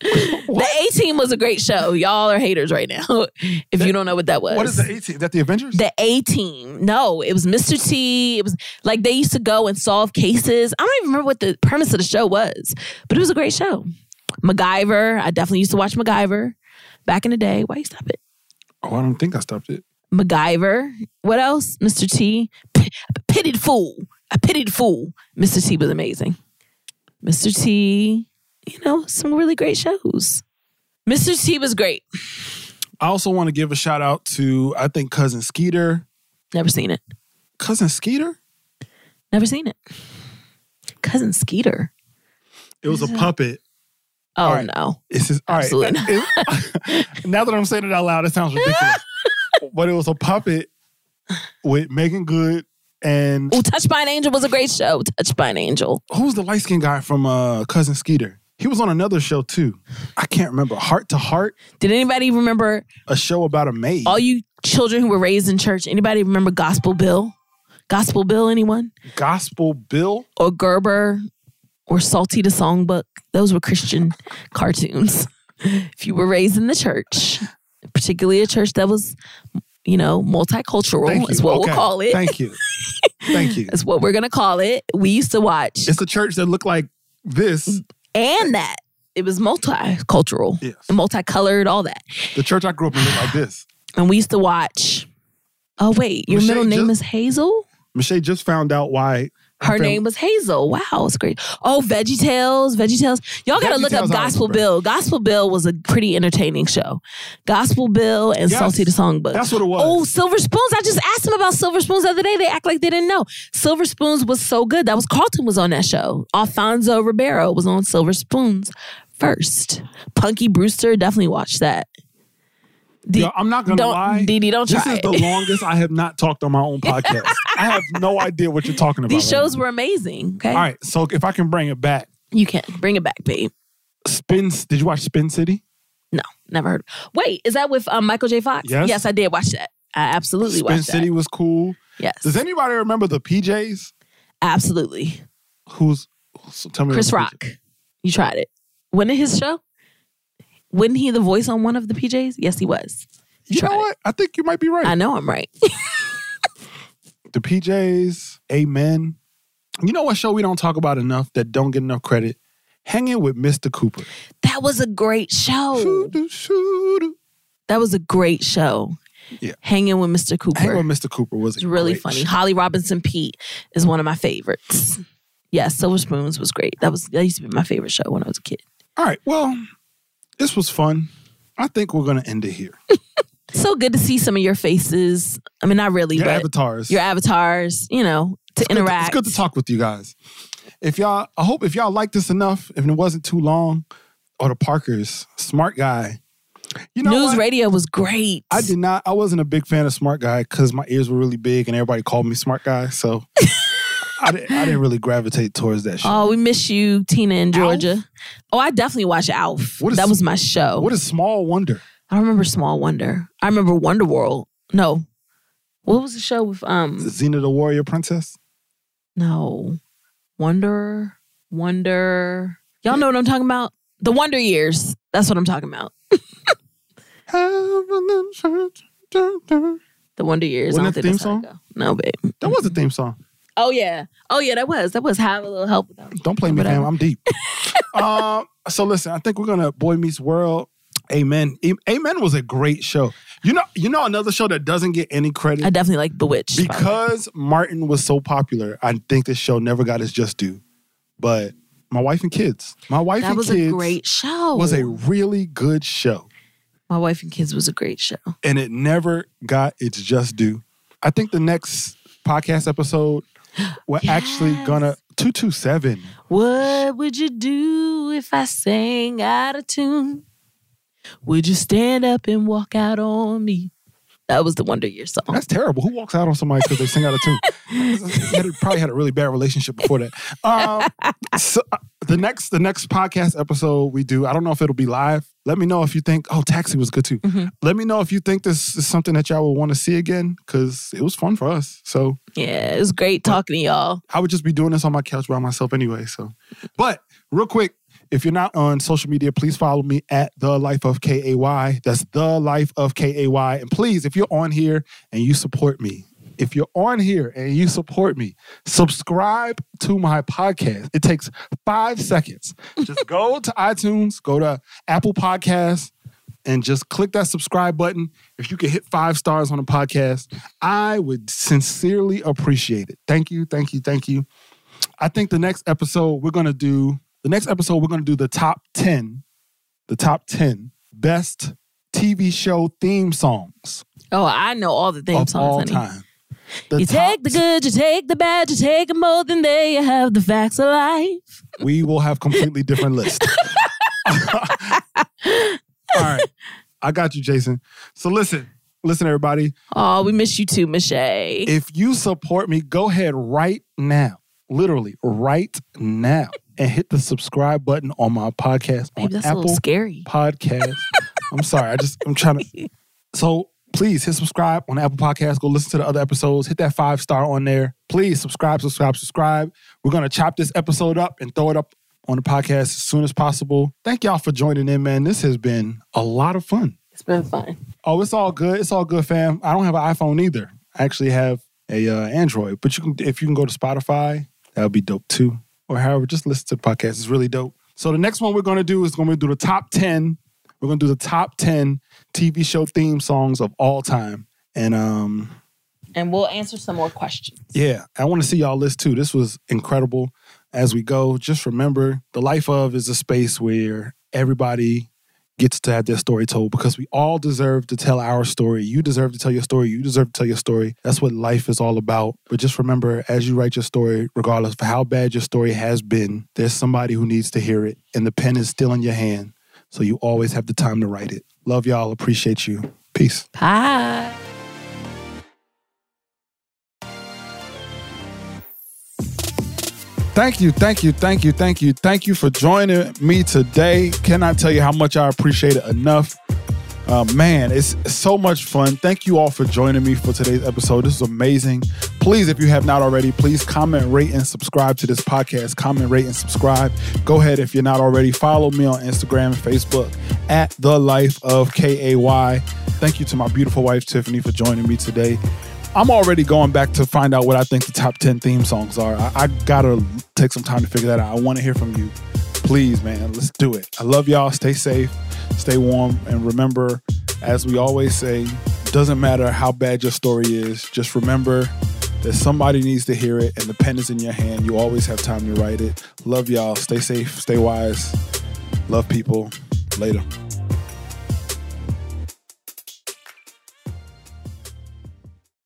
The A Team was a great show. Y'all are haters right now. if you don't know what that was.
what is the A Team? that the Avengers?
The A Team. No, it was Mr. T. It was like they used to go and solve cases. I don't even remember what the premise of the show was, but it was a great show. MacGyver. I definitely used to watch MacGyver back in the day. Why you stop it?
oh, I don't think I stopped it.
MacGyver. What else? Mr. T. P- pitied fool. A pitied fool. Mr. T was amazing. Mr. T. You know, some really great shows. Mr. T was great.
I also want to give a shout out to I think cousin Skeeter.
Never seen it.
Cousin Skeeter?
Never seen it. Cousin Skeeter.
It was a puppet.
Oh
right.
no.
It's just all right.
Absolutely
It- now that I'm saying it out loud, it sounds ridiculous. but it was a puppet with Meagan Good and
Oh, Touched by an Angel was a great show. Touched by an Angel.
who's the light skinned guy from uh, Cousin Skeeter? He was on another show too. I can't remember. Hart to Hart,
Did anybody remember
a show about a maid.
all you children who were raised in church? Anybody remember Gospel Bill? Gospel Bill, anyone?
Gospel Bill.
Or Gerber or Psalty the Songbook? Those were Christian cartoons. if you were raised in the church, particularly a church that was, you know, multicultural, is what
Okay.
we'll call it.
Thank you. Thank you.
That's what we're gonna call it. We used to watch
It's a church that looked like this.
and that. It was multicultural,
Yes.
and multicolored, all that.
The church I grew up in looked like this.
And we used to watch. Oh wait, your
Michelle
middle name
just-
is Hazel.
Michelle just found out why
Her
fam-
name was Hazel. Wow, it's great. Oh, Veggie Tales, Veggie Tales. Y'all gotta look up Gospel. Bill. Gospel Bill was a pretty entertaining show. Gospel Bill and
Yes,
Psalty the Songbook.
That's what it was.
Oh, Silver Spoons. I just asked them about Silver Spoons the other day. They act like they didn't know. Silver Spoons was so good. That was Carlton was on that show. Alfonso Ribeiro was on Silver Spoons first. Punky Brewster, definitely watched that. D-
Yo, I'm not gonna
don't,
lie.
Dee Dee, don't
This
try
is
it.
the longest I have not talked on my own podcast. I have no idea what you're talking about.
These
right
shows
now.
were amazing. Okay.
All right, so if I can bring it back,
You can bring it back, babe.
Spin. Did you watch Spin City?
No, never heard. Wait, is that with um, Michael J. Fox?
Yes.
Yes, I did watch that. I absolutely
Spin
watched
City
that.
was cool.
Yes.
Does anybody remember the PJs?
absolutely.
Who's? So tell me.
Chris. Rock. You tried it. Wasn't it his show? Wasn't he the voice on one of the PJs? Yes, he was.
You know
it.
what? I think you might be right.
I know I'm right.
the PJs. Amen. You know what show we don't talk about enough that don't get enough credit? Hanging with Mr. Cooper.
that was a great show.
Shoo-doo, shoo-doo.
That was a great show.
Yeah.
Hanging with Mr. Cooper.
Hanging with Mr. Cooper was
It's really funny.
show.
Holly Robinson Peete is one of my favorites. Yeah, Silver Spoons was great. That was that used to be my favorite show when I was a kid.
All right. Well, this was fun. I think we're gonna end it here.
So good to see some of your faces. I mean, not really,
Your
but
avatars.
your avatars, you know, to
It's good to-
interact.
It's good to talk with you guys. If y'all, I hope if y'all liked this enough, if it wasn't too long, or the Parkers, smart guy. You know
News
what?
radio was great.
I did not. I wasn't a big fan of Smart Guy because my ears were really big and everybody called me Smart Guy. So I, didn't, I didn't really gravitate towards that show.
Oh, we miss you, Tina in Georgia. Oh, I definitely watched Alf.
What is-
that was my show.
what is Small Wonder?
I remember Small Wonder. I remember Wonder World. No. What was the show with um
Xena the Warrior Princess?
no. Wonder Wonder Y'all know what I'm talking about? The Wonder Years. That's what I'm talking about. The Wonder Years.
Wasn't
I don't
that
think
the
that's how
theme
it go. No, babe.
That was a theme song.
Oh yeah. Oh yeah. That was. That was. Have a little help with that.
Don't play me, fam. I'm deep. um, so listen, I think we're gonna Boy Meets World. Amen. Amen was a great show. You know, you know another show that doesn't get any credit
I definitely like Bewitched. by the way.
because Martin was so popular. I think this show never got its just due. But my wife and kids, my wife
that
and
was
kids
a great show.
was a really good show,
My wife and kids was a great show.
and it never got its just due. I think the next podcast episode we're actually gonna two two seven.
What would you do if I sang out of tune? Would you stand up and walk out on me? That was the Wonder Year song.
That's terrible. Who walks out on somebody because they sing out of tune? Had- probably had a really bad relationship before that. Um, so uh, the next the next podcast episode we do, I don't know if it'll be live. Let me know if you think, oh, Taxi was good too.
Mhm.
Let me know if you think this is something that y'all will want to see again because it was fun for us. So
Yeah, it was great talking to y'all.
I would just be doing this on my couch by myself anyway. So, but real quick, if you're not on social media, please follow me at the life of K A Y. That's the life of K A Y. And please, if you're on here and you support me, if you're on here and you support me, subscribe to my podcast. It takes five seconds. Just go to iTunes, go to Apple Podcasts, and just click that subscribe button. If you could hit five stars on the podcast, I would sincerely appreciate it. Thank you, thank you, thank you. I think the next episode we're gonna do the next episode we're gonna do the top 10, the top 10 best TV show theme songs
Oh, I know all the theme
of
songs,
all
honey.
time. The
You
top
take the good, you take the bad, you take them both, and there you have the facts of life.
we will have completely different lists. All right. I got you, Jason. So listen, listen, everybody.
Oh, we miss you too, Michelle.
If you support me, go ahead right now, literally right now, and hit the subscribe button on my podcast on
Maybe
Apple
little scary.
Podcast. I'm sorry. I just I'm trying to. So please hit subscribe on Apple Podcast. Go listen to the other episodes. Hit that five star on there. Please subscribe, subscribe, subscribe. We're gonna chop this episode up and throw it up on the podcast as soon as possible. Thank y'all for joining in, man. This has been a lot of fun.
It's been fun.
Oh, it's all good. It's all good, fam. I don't have an iPhone either. I actually have a uh, Android, but you can if you can go to Spotify, that would be dope too. Or however, just listen to the podcast. It's really dope. So the next one we're gonna do is gonna do the top ten. We're gonna do the top ten TV show theme songs of all time. And um,
And we'll answer some more questions.
yeah, I want to see y'all list too. This was incredible. As we go, just remember the life of is a space where everybody gets to have their story told because we all deserve to tell our story. You deserve to tell your story. You deserve to tell your story. That's what life is all about. But just remember, as you write your story, regardless of how bad your story has been, there's somebody who needs to hear it, and the pen is still in your hand. So you always have the time to write it. Love y'all. Appreciate you. Peace.
Bye.
Thank you, thank you, thank you, thank you, thank you for joining me today. Cannot tell you how much I appreciate it enough. Uh, man, it's so much fun. Thank you all for joining me for today's episode. This is amazing. Please, if you have not already, please comment, rate, and subscribe to this podcast. Comment, rate, and subscribe. Go ahead if you're not already. Follow me on Instagram and Facebook at the life of K A Y. Thank you to my beautiful wife Tiffany for joining me today. I'm already going back to find out what I think the top 10 theme songs are. I, I gotta take some time to figure that out. I wanna hear from you. Please, man, let's do it. I love y'all. Stay safe, stay warm, and remember, as we always say, doesn't matter how bad your story is, just remember that somebody needs to hear it and the pen is in your hand. You always have time to write it. Love y'all. Stay safe, stay wise. Love people. Later.